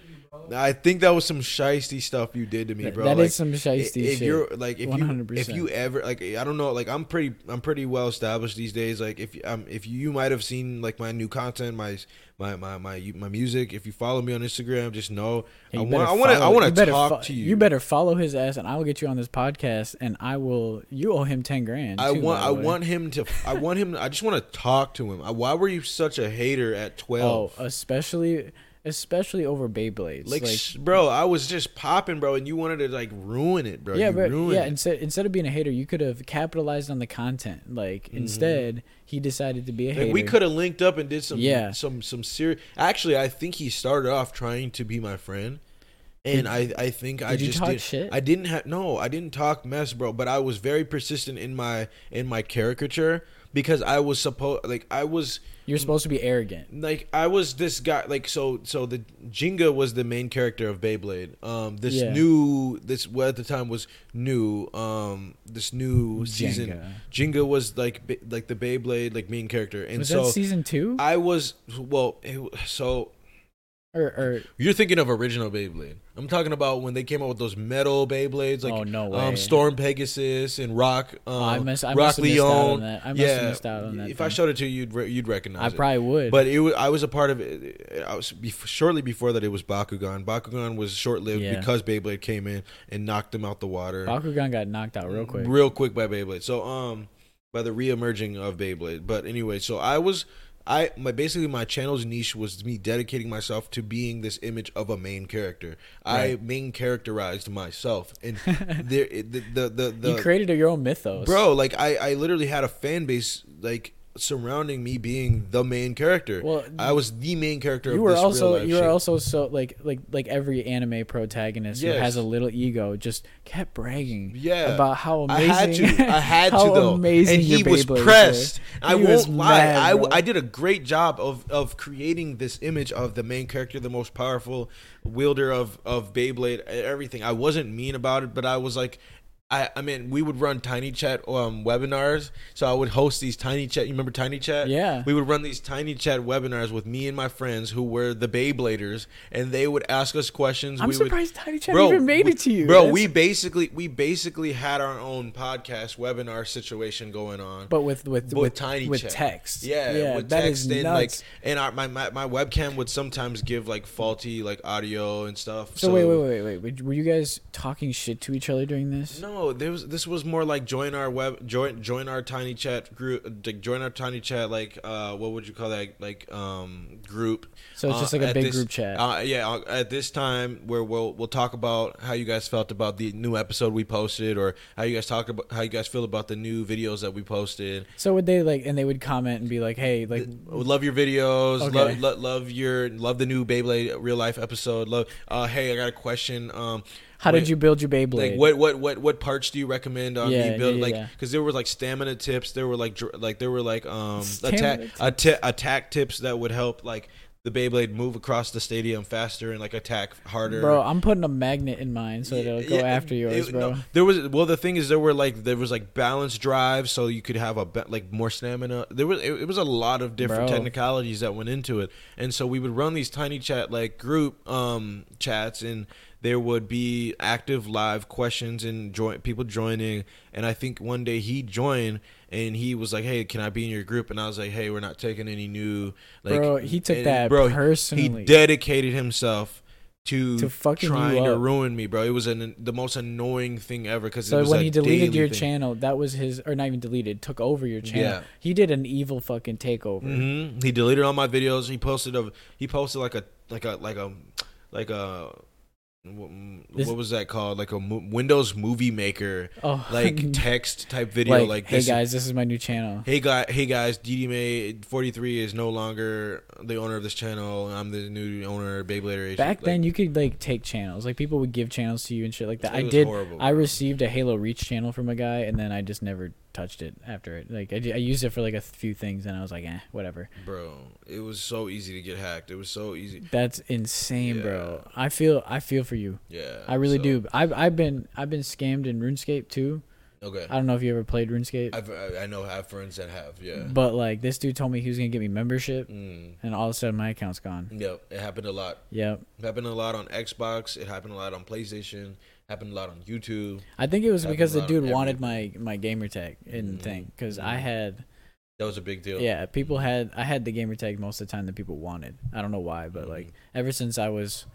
I think that was some shisty stuff you did to me, That- bro. that is like, some i- shiesty if shit. you're like if you 100%. if you ever like I don't know like I'm pretty I'm pretty well established these days. Like if um if you might have seen like my new content, my my my my my music. If you follow me on Instagram, just know Hey, I want I want to I want to talk fo- to you. You better follow his ass, and I will get you on this podcast, and I will. You owe him ten grand. I too, want I way. want him to I want him I just want to talk to him. I- Why were you such a hater at Oh, 12? especially, especially over Beyblades. like, Like, bro, I was just popping, bro, and you wanted to like ruin it, bro. yeah, you but yeah. it. Instead, instead of being a hater, you could have capitalized on the content. Like, instead, he decided to be a Mm-hmm. Like, hater. we could have linked up and did some Yeah. some some serious. Actually, I think he started off trying to be my friend, and Did- I I think I just did. shit? I didn't have no. I didn't talk mess, bro. But I was very persistent in my in my caricature because I was supposed like I was You're supposed to be arrogant. like I was this guy like so so the Gingka was the main character of Beyblade. Um this Yeah. new this what at the time was new um this new season Gingka was like like the Beyblade like main character and Was so that season two? I was well it, so or, or you're thinking of original Beyblade. I'm talking about when they came out with those metal Beyblades like Oh, no um. Storm Pegasus and Rock um I must- I Rock missed out on Leon. that. I must have yeah, missed out on that If I showed it to you you'd re- you'd recognize I it. I probably would. But it was, I was a part of it. I was bef- shortly before that. It was Bakugan. Bakugan was short lived Yeah. because Beyblade came in and knocked them out the water Bakugan got knocked out real quick. real quick by Beyblade. So um, by the reemerging of Beyblade. But anyway, so I was. I my basically my channel's niche was me dedicating myself to being this image of a main character. I main characterized myself, and there the the the, the you created your own mythos, bro like I I literally had a fan base like surrounding me being the main character. Well, I was the main character. You of were also you were shit. also so like like like every anime protagonist who has a little ego just kept bragging Yeah. about how I amazing had to. I had to though. amazing and he was pressed. were. I He was won't lie. mad, I, bro. I did a great job of of creating this image of the main character, the most powerful wielder of of Beyblade, everything. I wasn't mean about it, but I was like. I, I mean, we would run Tiny Chat um, webinars. So I would host these Tiny Chat. You remember Tiny Chat? Yeah. We would run these Tiny Chat webinars with me and my friends who were the Beybladers, and they would ask us questions. I'm we would, surprised Tiny Chat even made we- it to you. bro. That's- We basically we basically had our own podcast webinar situation going on, but with with with with tiny with chat. text. Yeah, yeah, with that text is and like, nuts. and our, my, my my webcam would sometimes give like faulty like audio and stuff. so, wait, wait, wait, wait, wait. Were you guys talking shit to each other during this? No, there was this was more like join our web join join our tiny chat group join our tiny chat like uh what would you call that like um group. So it's just Uh, like a big this- group chat. Uh, yeah, uh, at this time where we'll we'll talk about how you guys felt about the new episode we posted or how you guys talk about how you guys feel about the new videos that we posted. So would they like and they would comment and be like, "Hey, like I love your videos. Okay. Love, lo- love your love the new Beyblade real life episode. Love. Uh, hey, I got a question. Um, how what- did you build your Beyblade?" Like what what what what parts do you recommend on Yeah, me build? yeah, like because there were like stamina tips there were like dr- like there were like um Stamina attack atta- attack tips that would help like the Beyblade move across the stadium faster and like attack harder. Bro, I'm putting a magnet in mine so it'll go Yeah, after yours, it- bro. no, there was well, the thing is, there were like there was like balance drives, so you could have a like more stamina. There was it, it was a lot of different Bro. technicalities that went into it, and so we would run these tiny chat like group um chats, and there would be active live questions and join people joining. And I think one day he joined. And he was like, "Hey, can I be in your group?" And I was like, "Hey, we're not taking any new." Like, Bro, he took that bro, personally. He dedicated himself to To fucking trying to ruin me, bro. It was an, the most annoying thing ever because So when he deleted your thing. channel, that was his, or not even deleted, took over your channel. Yeah. He did an evil fucking takeover. hmm He deleted all my videos. He posted a he posted like a like a like a like a what, This- what was that called? Like a mo- Windows Movie Maker Oh, like text type video. like, Like, hey this- guys, this is my new channel. Hey guy, hey guys, DD 43 is no longer the owner of this channel. I'm the new owner of Beyblader. Back Like, then, you could like take channels. Like people would give channels to you and shit like that. I was did. horrible, I received a Halo Reach channel from a guy, and then I just never touched it after it. Like I used it for like a few things, and I was like, eh, whatever. bro, it was so easy to get hacked. It was so easy. That's insane, bro. I feel I feel for you. Yeah, I really so- do. I've I've been I've been scammed in RuneScape too. Okay, I don't know if you ever played RuneScape, I've, I I know I have friends that have. Yeah. but like this dude told me he was gonna get me membership, Mm. and all of a sudden my account's gone. Yep, it happened a lot. Yep. It happened a lot on Xbox. It happened a lot on PlayStation. Happened a lot on YouTube. I think it was because the dude wanted my my gamer tag and Mhm. thing because I Mhm. had That was a big deal. yeah people had I had the gamer tag most of the time that people wanted. I don't know why, but like Mhm. ever since I was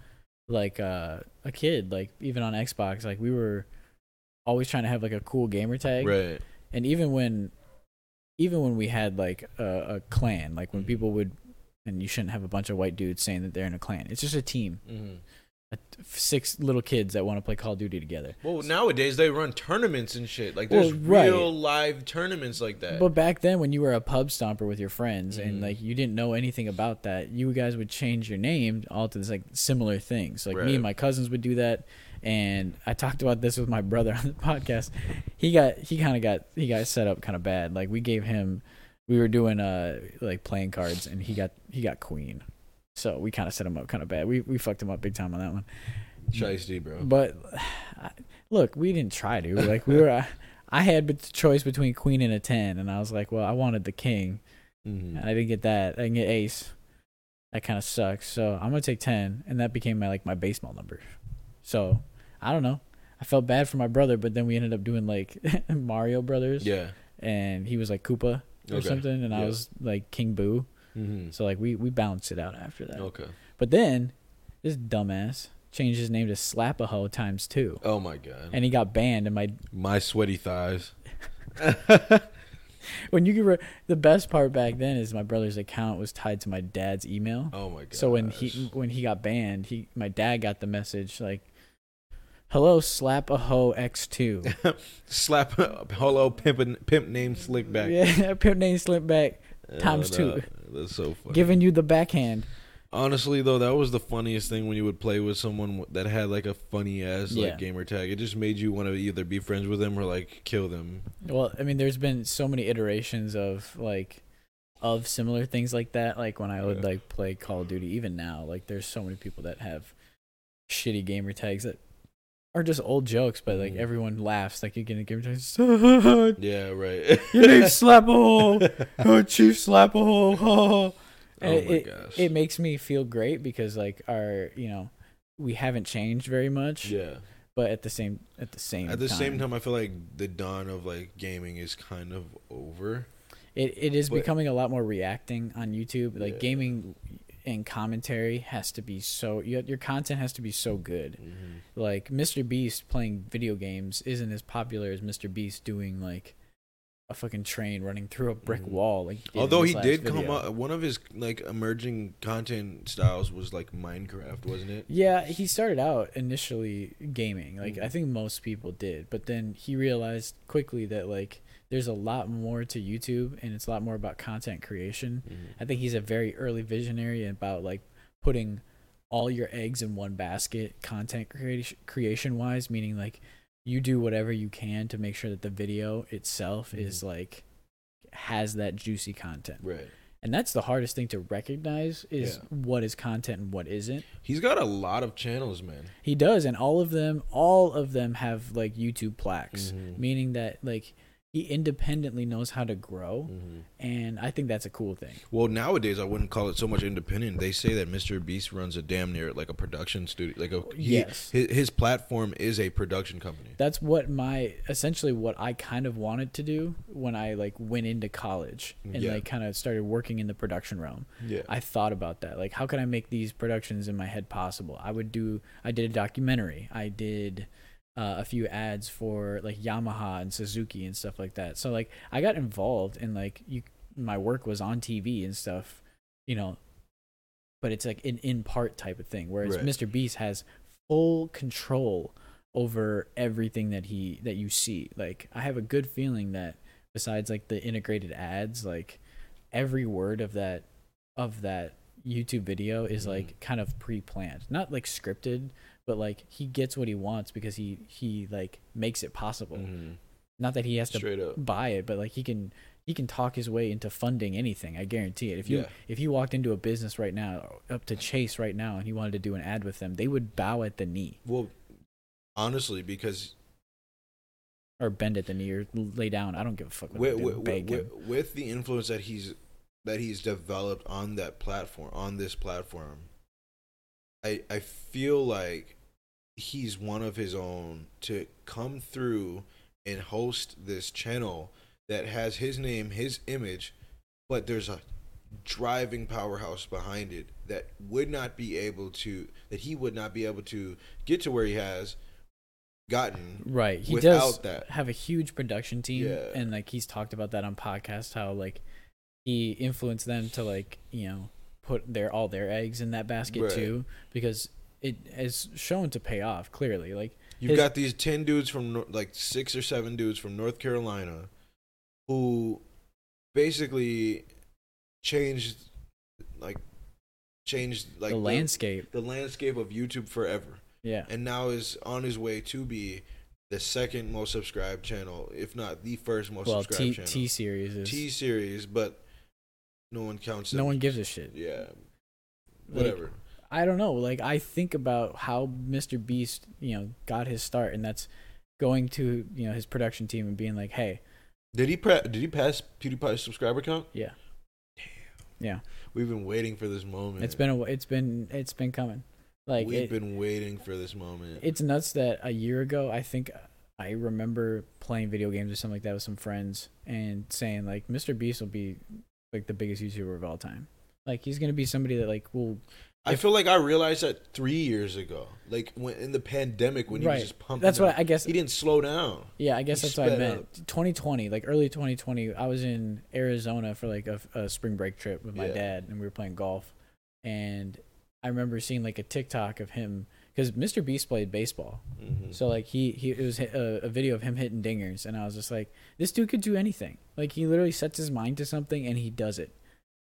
like uh, a kid, like even on Xbox, like we were always trying to have like a cool gamer tag. Right. and even when even when we had like a, a clan like when Mhm. people would and you shouldn't have a bunch of white dudes saying that they're in a clan it's just a team hmm a, six little kids that want to play call of duty together Well, nowadays they run tournaments and shit. Like Well, there's right. real live tournaments like that. but back then when you were a pub stomper with your friends and Mhm. like you didn't know anything about that you guys would change your name all to this like similar things like me and my cousins would do that and i talked about this with my brother on the podcast he got he kind of got he got set up kind of bad like we gave him we were doing uh like playing cards and he got he got queen so we kind of set him up kind of bad we we fucked him up big time on that one Shiesty, bro. but I- look we didn't try to like we were i had the choice between queen and a 10 and i was like well i wanted the king Mhm. and I didn't get that. I didn't get ace. That kind of sucks. So I'm gonna take ten, and that became my like my baseball number. So I don't know. I felt bad for my brother, but then we ended up doing like Mario Brothers, Yeah. and he was like Koopa or Okay. something, and I was like King Boo. Hmm So like we we balanced it out after that. Okay. But then this dumbass changed his name to Slapaho times two, Oh my god. and he got banned. And my my sweaty thighs. when you re- the best part back then is my brother's account was tied to my dad's email. Oh my god. So when he when he got banned, he my dad got the message like, "Hello, slap a hoe X 2 slap hello pimp pimp name slick back. Yeah, pimp name slip back, times two. That's so funny. giving you the backhand. Honestly though, that was the funniest thing when you would play with someone that had like a funny ass like Yeah. gamer tag. It just made you want to either be friends with them or like kill them. Well, I mean, there's been so many iterations of like of similar things like that. Like when I would Yeah. like play Call of Duty, even now, like there's so many people that have shitty gamer tags that are just old jokes, but like Mhm. everyone laughs. Like you get a tag, "Son, Yeah, right. your name's Slap a hole, oh Chief Slap a hole. oh my it, gosh. it makes me feel great because like our you know we haven't changed very much yeah. but at the same at the same At the time, same time, I feel like the dawn of like gaming is kind of over. it, it is but- becoming a lot more reacting on youtube like Yeah. gaming and commentary has to be so your, your content has to be so good Mm-hmm. like mr beast playing video games isn't as popular as mr beast doing like a fucking train running through a brick Mhm. wall like Although he did come up, one of his like emerging content styles was like Minecraft, wasn't it? Yeah, he started out initially gaming. Like Mhm. I think most people did, but then he realized quickly that like there's a lot more to YouTube and it's a lot more about content creation. I think he's a very early visionary about like putting all your eggs in one basket content creation creation wise meaning like you do whatever you can to make sure that the video itself is like has that juicy content Right. and that's the hardest thing to recognize is Yeah. what is content and what isn't. He's got a lot of channels, man. He does, and all of them, all of them have like YouTube plaques, Mhm. meaning that like he independently knows how to grow, Mm-hmm. and I think that's a cool thing. Well, nowadays I wouldn't call it so much independent. They say that Mr. Beast runs a damn near like a production studio, like a he, Yes. His, his platform is a production company. That's what my essentially what I kind of wanted to do when I like went into college and Yeah. like kind of started working in the production realm. Yeah. I thought about that. Like, how can I make these productions in my head possible? I would do. I did a documentary. I did uh, a few ads for like Yamaha and Suzuki and stuff like that. So like, I got involved in like you. My work was on TV and stuff, you know. But it's like an in part type of thing. Whereas Right. Mr. Beast has full control over everything that he that you see. Like, I have a good feeling that besides like the integrated ads, like every word of that of that YouTube video is like kind of pre-planned, not like scripted, but like he gets what he wants because he he like makes it possible. Mhm. Not that he has to up. buy it, but like he can he can talk his way into funding anything. I guarantee it. If you Yeah. if you walked into a business right now, up to Chase right now, and he wanted to do an ad with them, they would bow at the knee Well, honestly, because or bend at the knee or lay down. I don't give a fuck what with, with, with, with the influence that he's that he's developed on that platform on this platform i i feel like he's one of his own to come through and host this channel that has his name his image but there's a driving powerhouse behind it that would not be able to that he would not be able to get to where he has gotten Right. He without does that. have a huge production team Yeah. and like he's talked about that on podcast how like he influenced them to like, you know, put their all their eggs in that basket Right. too because it is shown to pay off clearly. Like You've his- got these 10 dudes from, like, six or seven dudes from North Carolina who basically changed, like, changed, like, the landscape. the landscape of YouTube forever. Yeah. And now is on his way to be the second most subscribed channel, if not the first most Well, subscribed T channel. T series is T series, but no one counts no them. one gives a shit. Yeah. Like, Whatever. I don't know. Like I think about how Mr. Beast, you know, got his start, and that's going to you know his production team and being like, "Hey, did he pre- did he pass PewDiePie's subscriber count? yeah, yeah, We've been waiting for this moment. it's been a, it's been it's been coming." Like We've it, been waiting for this moment. it's nuts that a year ago, I think I remember playing video games or something like that with some friends and saying like, "Mr. Beast will be like the biggest YouTuber of all time." Like he's gonna be somebody that like will I feel like I realized that three years ago, like when in the pandemic when he right. was just pumping. That's what. I guess. he didn't slow down. Yeah, I guess He that's what I sped meant. up. 2020, like early 2020, I was in Arizona for like a, a spring break trip with my Yeah. dad, and we were playing golf. And I remember seeing like a TikTok of him because Mr. Beast played baseball, Mhm. so like he he it was a, a video of him hitting dingers, and I was just like, this dude could do anything. Like he literally sets his mind to something and he does it,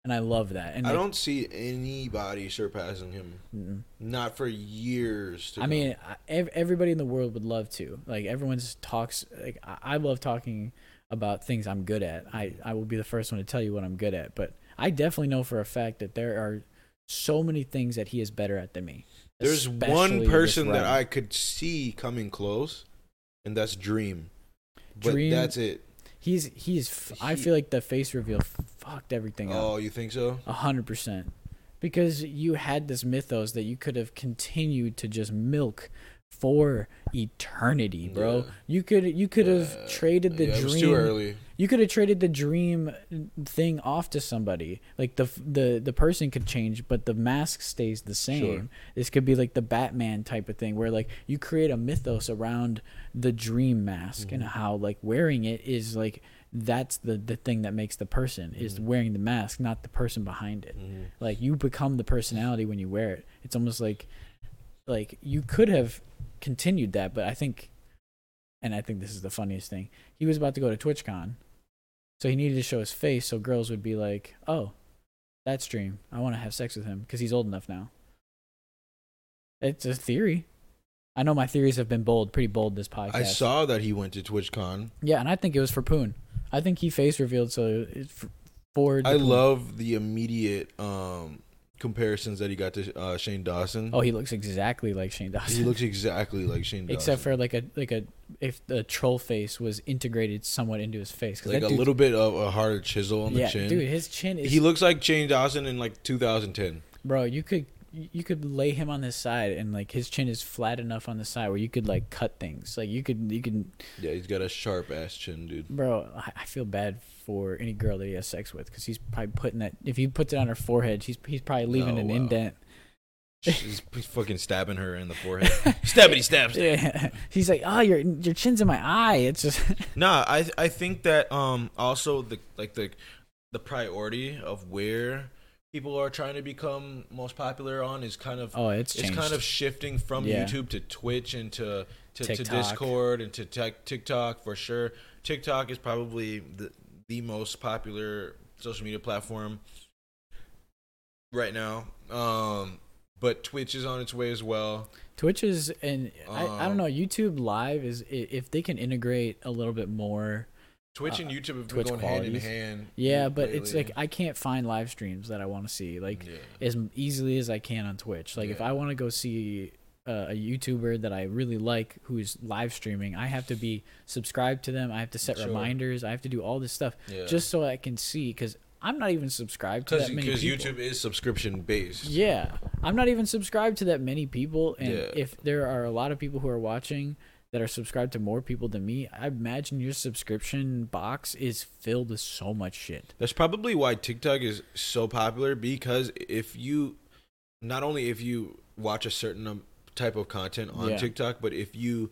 and I love that. And I like, don't see anybody surpassing him. mm-mm. Not for years. To I mean, everybody in the world would love to. Like everyone's talks. Like I I love talking about things I'm good at. I I will be the first one to tell you what I'm good at. But I definitely know for a fact that there are so many things that he is better at than me. there's one person that. I could see coming close, and that's Dream. But that's it. He's he's. f- I He- feel like the face reveal fucked everything up. Oh, you think so? A hundred percent. Because you had this mythos that you could have continued to just milk for eternity, bro. Yeah. You could you could have Uh, traded the yeah, dream. Too early. You could have traded the dream thing off to somebody. Like the the the person could change, but the mask stays the same. Sure. This could be like the Batman type of thing, where like you create a mythos around the dream mask and how like wearing it is like that's the the thing that makes the person is wearing the mask, not the person behind it. Mhm. Like you become the personality when you wear it. It's almost like like you could have continued that, but I think and I think this is the funniest thing. He was about to go to TwitchCon. So he needed to show his face so girls would be like, "Oh, that's Dream. I want to have sex with him because he's old enough now." It's a theory. I know my theories have been bold, pretty bold this podcast. I saw that he went to TwitchCon. Yeah, and I think it was for Poon. I think he face revealed so it's for, for. I love the immediate um comparisons that he got to uh, Shane Dawson. Oh, he looks exactly like Shane Dawson. he looks exactly like Shane Dawson. except for like a like a if the troll face was integrated somewhat into his face, like a little bit of a harder chisel on the yeah, chin. dude, his chin is he looks like Shane Dawson in like 2010. bro. You could you could lay him on this side and like his chin is flat enough on the side where you could like cut things. Like you could you could Yeah, he's got a sharp ass chin, dude. bro. I, I feel bad for any girl that he has sex with because he's probably putting that if he puts it on her forehead, he's he's probably leaving Oh, an wow. indent. He's, he's fucking stabbing her in the forehead. Stabbity stabs. Yeah, he's like, oh, your your chin's in my eye. It's just Nah, I I think that um also the like the the priority of where people are trying to become most popular on is kind of oh, it's it's kind of shifting from Yeah. YouTube to Twitch and to to, to Discord and to tech, TikTok for sure. TikTok is probably the the most popular social media platform right now. Um, but Twitch is on its way as well. Twitch is and I, I don't Um, know YouTube Live is if they can integrate a little bit more. Twitch Uh, and YouTube have Twitch been going hand in hand. Yeah, but it's like I can't find live streams that I want to see like Yeah. as easily as I can on Twitch. Like if I want to go see uh, a YouTuber that I really like who's live streaming, I have to be subscribed to them. I have to set Sure. reminders. I have to do all this stuff Yeah. just so I can see because I'm not even subscribed to that many because. YouTube is subscription based. Yeah, I'm not even subscribed to that many people, and Yeah. if there are a lot of people who are watching that are subscribed to more people than me, I imagine your subscription box is filled with so much shit. That's probably why TikTok is so popular because if you not only if you watch a certain type of content on Yeah. TikTok, but if you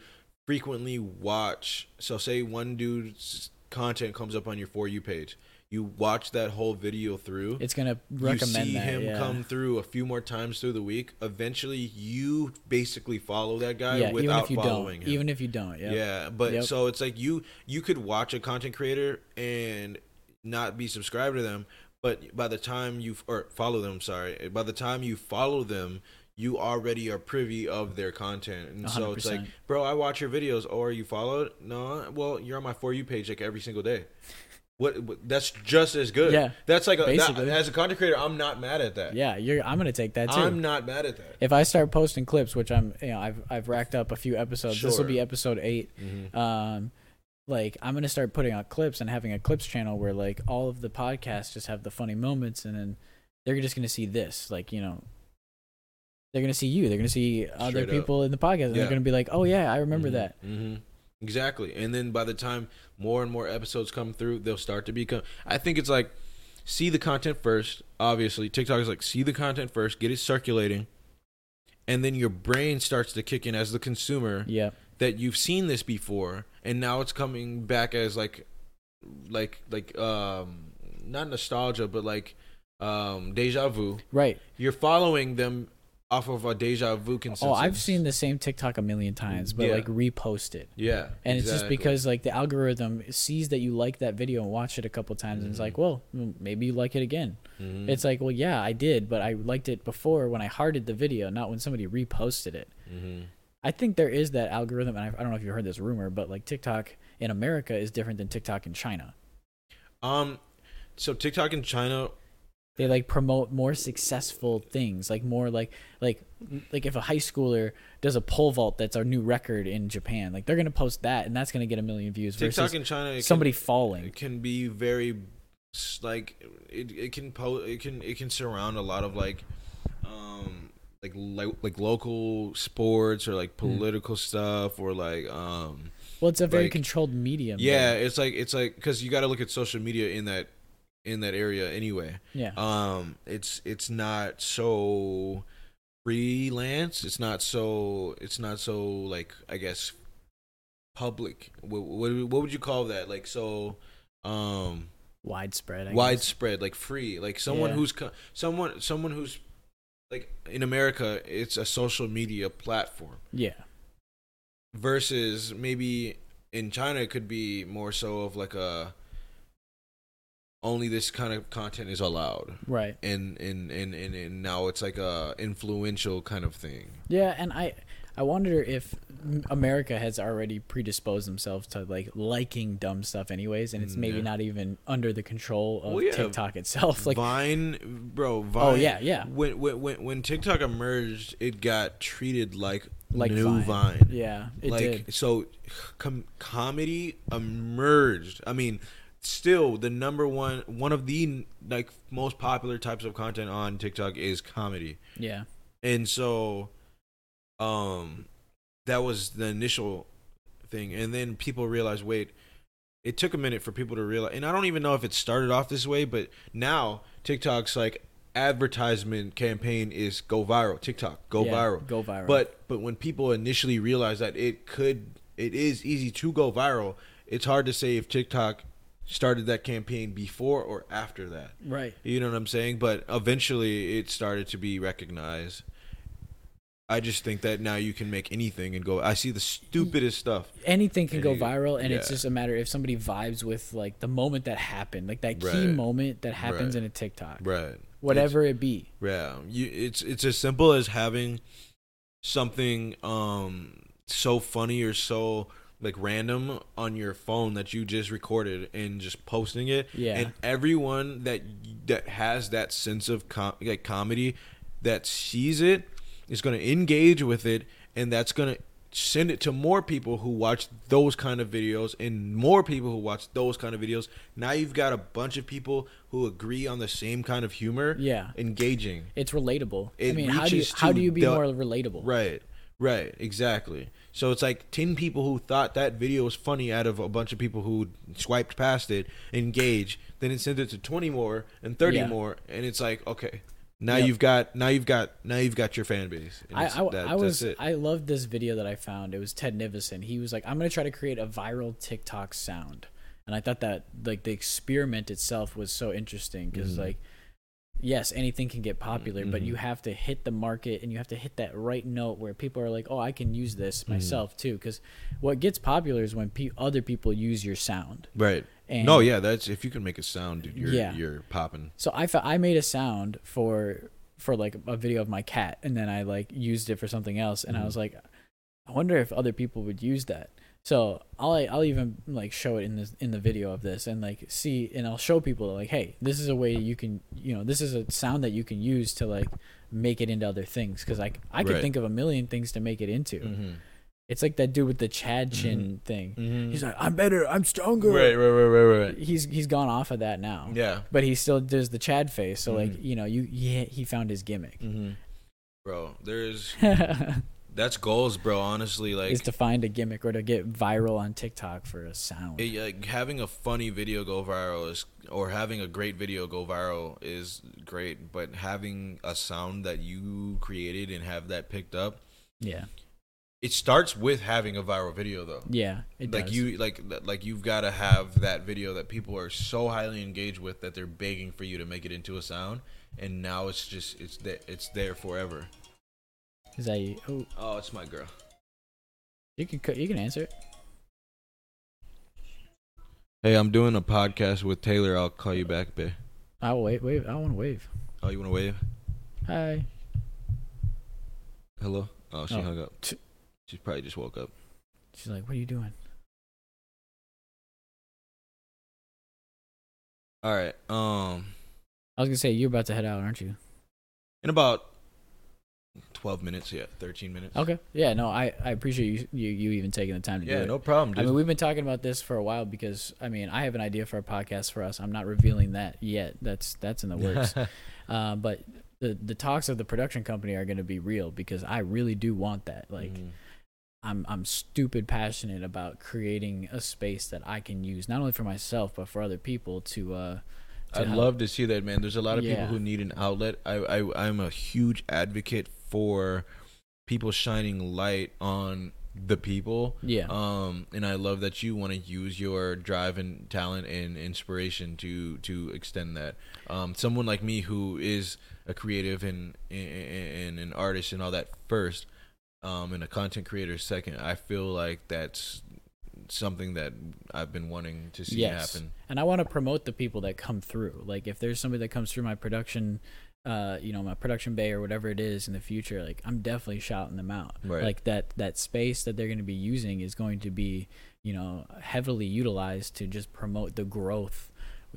frequently watch, so say one dude's content comes up on your for you page, you watch that whole video through. It's gonna recommend you see that. him yeah. come through a few more times through the week. Eventually, you basically follow that guy yeah, even if you following don't, him. even if you don't, yeah, Yeah, but Yep. so it's like you you could watch a content creator and not be subscribed to them, but by the time you or follow them, sorry, by the time you follow them, you already are privy of their content, and so it's like, bro, I watch your videos. Oh, are you followed? No, well, you're on my for you page like every single day. What, what that's just as good. Yeah, that's like a, that, as a content creator, I'm not mad at that. yeah. You're, I'm gonna take that too. I'm not mad at that. if I start posting clips, which I'm, you know, I've I've racked up a few episodes. This will be episode 8 Mhm. Um, like I'm gonna start putting out clips and having a clips channel where like all of the podcasts just have the funny moments, and then they're just gonna see this, like you know, they're gonna see you, they're gonna see other Straight up. people in the podcast, and Yeah. they're gonna be like, oh yeah, I remember Mhm, that. mhm. Exactly. And then by the time more and more episodes come through, they'll start to become. I think it's like see the content first. Obviously, TikTok is like see the content first, get it circulating, and then your brain starts to kick in as the consumer Yeah, that you've seen this before, and now it's coming back as like, like, like, um, not nostalgia, but like, um, deja vu. right. You're following them off of a deja vu consensus. Oh, I've seen the same TikTok a million times, but Yeah. like repost it. Yeah, And it's just because like the algorithm sees that you like that video and watch it a couple times, and it's like, well, mm, maybe you like it again. Mhm. It's like, well, yeah, I did, but I liked it before when I hearted the video, not when somebody reposted it. Mhm. I think there is that algorithm, and I, I don't know if you heard this rumor, but like TikTok in America is different than TikTok in China. Um, so TikTok in China, They like promote more successful things, like more like like like if a high schooler does a pole vault that's our new record in Japan, like they're gonna post that, and that's gonna get a million views. TikTok in China, somebody can, falling. it can be very like it. It can po- It can it can surround a lot of like, um, like lo- like local sports or Hmm. like political stuff or like um. Well, it's a very like- controlled medium. Yeah, though. it's like it's like because you got to look at social media in that in that area anyway. yeah. um it's it's not so freelance it's not so it's not so like i guess public what, what, what would you call that like so um widespread. I guess. widespread like free like someone Yeah. who's co- someone someone who's like in america it's a social media platform Yeah. versus maybe in china it could be more so of like a only this kind of content is allowed Right. and and, and and and now it's like a influential kind of thing. Yeah, and I I wonder if America has already predisposed themselves to like liking dumb stuff anyways, and it's maybe Yeah. not even under the control of Well, yeah. TikTok itself. Like, Vine, bro. Oh, Vine, Oh, yeah, yeah. When, when when when TikTok emerged, it got treated like like new Vine. Vine. Yeah, it like did. so, com- comedy emerged. I mean, still the number one one of the like most popular types of content on TikTok is comedy. Yeah, and so um that was the initial thing and then people realized wait it took a minute for people to realize and i don't even know if it started off this way but now tiktok's like advertisement campaign is go viral tiktok go Yeah, viral go viral. but but when people initially realized that it could it is easy to go viral it's hard to say if tiktok started that campaign before or after that right. you know what I'm saying? But eventually it started to be recognized. I just think that now you can make anything and go. I see the stupidest stuff. Anything can And go you- viral, and it's just a matter if somebody vibes with like the moment that happened, like that key moment that happens Right. in a TikTok, Right. whatever it be. Yeah. You it's it's as simple as having something um so funny or so like random on your phone that you just recorded and just posting it. Yeah. And everyone that that has that sense of com- like comedy that sees it is going to engage with it and that's going to send it to more people who watch those kind of videos and more people who watch those kind of videos. Now you've got a bunch of people who agree on the same kind of humor Yeah. engaging. It's relatable. I mean, how do you how do you be the- more relatable? Right. Right, exactly. So it's like 10 people who thought that video was funny out of a bunch of people who swiped past it, engage, then it sent it to 20 more and 30 Yeah. more and it's like, okay. Now Yep. you've got now you've got now you've got your fan base. And I, I, that- I was. I loved this video that I found. It was Ted Nivison. He was like, "I'm gonna try to create a viral TikTok sound," and I thought that like the experiment itself was so interesting because Mhm. like, yes, anything can get popular, but Mhm. you have to hit the market and you have to hit that right note where people are like, "Oh, I can use this Mm-hmm. myself too." Because what gets popular is when pe- other people use your sound. right. And no, yeah, that's if you can make a sound, dude, you're Yeah. you're popping. So I fa- I made a sound for for like a video of my cat, and then I like used it for something else, and I Mhm. was like, I wonder if other people would use that. So I'll I'll even like show it in this in the video of this, and like see, and I'll show people like, hey, this is a way you can, you know, this is a sound that you can use to like make it into other things, because like I could Right. think of a million things to make it into. Mm-hmm. It's like that dude with the Chad Chin thing. Mm-hmm. He's like, I'm better, I'm stronger. right, right, right, right, right. He's he's gone off of that now Yeah. but he still does the Chad face. So like Mhm. you know, you he, he found his gimmick Mm-hmm. Bro, there's that's goals, bro. Honestly, like is to find a gimmick or to get viral on TikTok for a sound. it, like having a funny video go viral is or having a great video go viral is great but having a sound that you created and have that picked up yeah, it starts with having a viral video though yeah, it like does. you like like you've got to have that video that people are so highly engaged with that they're begging for you to make it into a sound and now it's just it's there it's there forever Is that you? Oh, oh it's my girl you can you can answer it. hey i'm doing a podcast with taylor i'll call you back babe I'll wait. Wave. I want to wave. oh you want to wave Hi. hello oh she Oh. hung up she probably just woke up She's like, "What are you doing?" all right um I was gonna say you're about to head out, aren't you? in about 12 minutes yeah 13 minutes Okay. Yeah. No, I I appreciate you you, you even taking the time to do yeah it. no problem dude. I mean, we've been talking about this for a while because I mean, I have an idea for a podcast for us. I'm not revealing that yet. That's that's in the works. uh, but the the talks of the production company are going to be real because I really do want that. Like, Mhm. I'm I'm stupid passionate about creating a space that I can use not only for myself but for other people to. uh to I'd help. love to see that, man. There's a lot of Yeah. people who need an outlet. I, I I'm a huge advocate for people shining light on the people. Yeah. Um, and I love that you want to use your drive and talent and inspiration to to extend that. Um, someone like me who is a creative and and, and an artist and all that first, um, and a content creator second. I feel like that's something that I've been wanting to see yes. happen. And I want to promote the people that come through. Like if there's somebody that comes through my production uh, you know, my production bay or whatever it is in the future, like I'm definitely shouting them out. Right. Like that that space that they're going to be using is going to be, you know, heavily utilized to just promote the growth.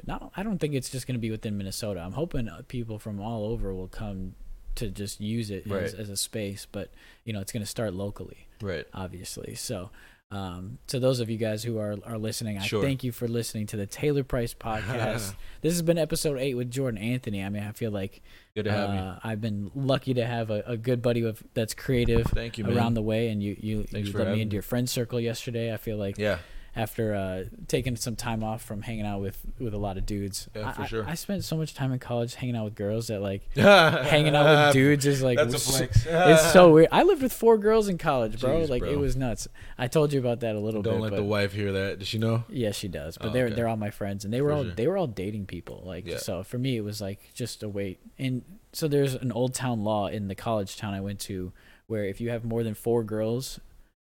Not, I don't think it's just going to be within Minnesota. I'm hoping uh, people from all over will come to just use it as, as a space, but you know, it's going to start locally Right. obviously. So, um, to those of you guys who are are listening, I Sure. thank you for listening to the Taylor Price podcast. this has been episode eight with Jordan Anthony. I mean, I feel like Good to have you. uh, I've been lucky to have a, a good buddy with that's creative Thank you, man. around the way, and you you, Thanks you let me into me. your friend circle yesterday. I feel like Yeah. After uh, taking some time off from hanging out with with a lot of dudes, Yeah, I, for I- sure. I, spent so much time in college hanging out with girls that like hanging out with dudes is like That's a s- flex. it's so weird. I lived with four girls in college, bro. Jeez, like it was nuts. I told you about that a little bit. Don't let but the wife hear that. Does she know? yeah, she does. But Oh, they're okay. they're all my friends, and they were For all sure. they were all dating people. Like Yeah. so, for me, it was like just a wait. And so there's an old town law in the college town I went to where if you have more than four girls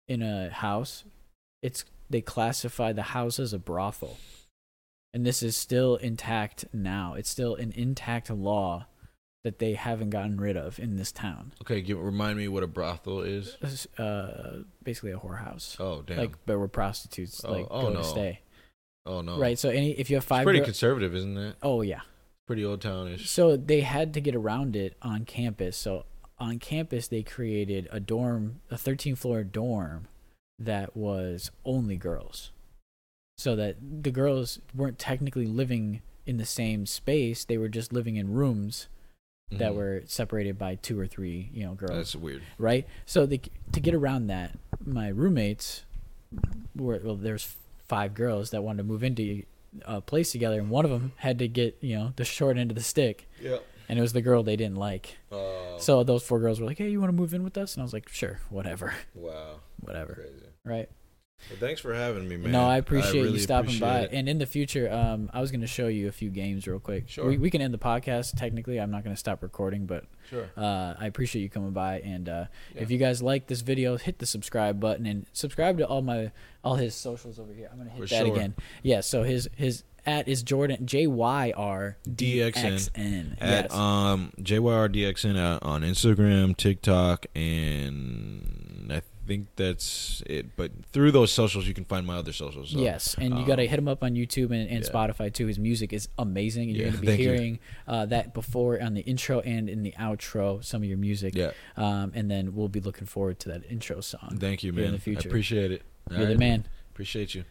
in a house, it's they classify the house as a brothel. And this is still intact now. It's still an intact law that they haven't gotten rid of in this town. Okay, give, remind me what a brothel is. Uh, basically a whorehouse. Oh damn. Like, but where prostitutes Oh, like oh, go no. to stay. oh no. Right. So any if you have It's five, pretty gir- conservative, isn't it? oh yeah. Pretty old townish. So they had to get around it on campus. So on campus, they created a dorm, a 13 floor dorm that was only girls. So that the girls weren't technically living in the same space, they were just living in rooms that Mhm. were separated by two or three, you know, girls. That's weird. right? So they, to get around that, my roommates were well. There's five girls that wanted to move into a place together, and one of them had to get you know the short end of the stick, Yep. and it was the girl they didn't like. Oh. So those four girls were like, "Hey, you want to move in with us?" And I was like, "Sure, whatever, wow. whatever." Crazy. Right? Well, thanks for having me, man. no, I appreciate really you stopping by. it. And in the future, um, I was going to show you a few games real quick. Sure. We, we can end the podcast. Technically, I'm not going to stop recording, but Sure. uh, I appreciate you coming by. And uh, Yeah. if you guys like this video, hit the subscribe button and subscribe to all my all his socials over here. I'm gonna hit For that sure. again. Yeah. So his his at is Jordan J Y R D X. N. At Yes. um JYRDXN uh, on Instagram, TikTok, and I think that's it. But through those socials, you can find my other socials. so, yes, and you um, got to hit him up on YouTube and, and yeah. Spotify too. His music is amazing, and you're going to be hearing uh, that before on the intro and in the outro. Some of your music, Yeah. um, and then we'll be looking forward to that intro song. Thank you, here in man. the future. I appreciate it. You're All the right. man. Appreciate you.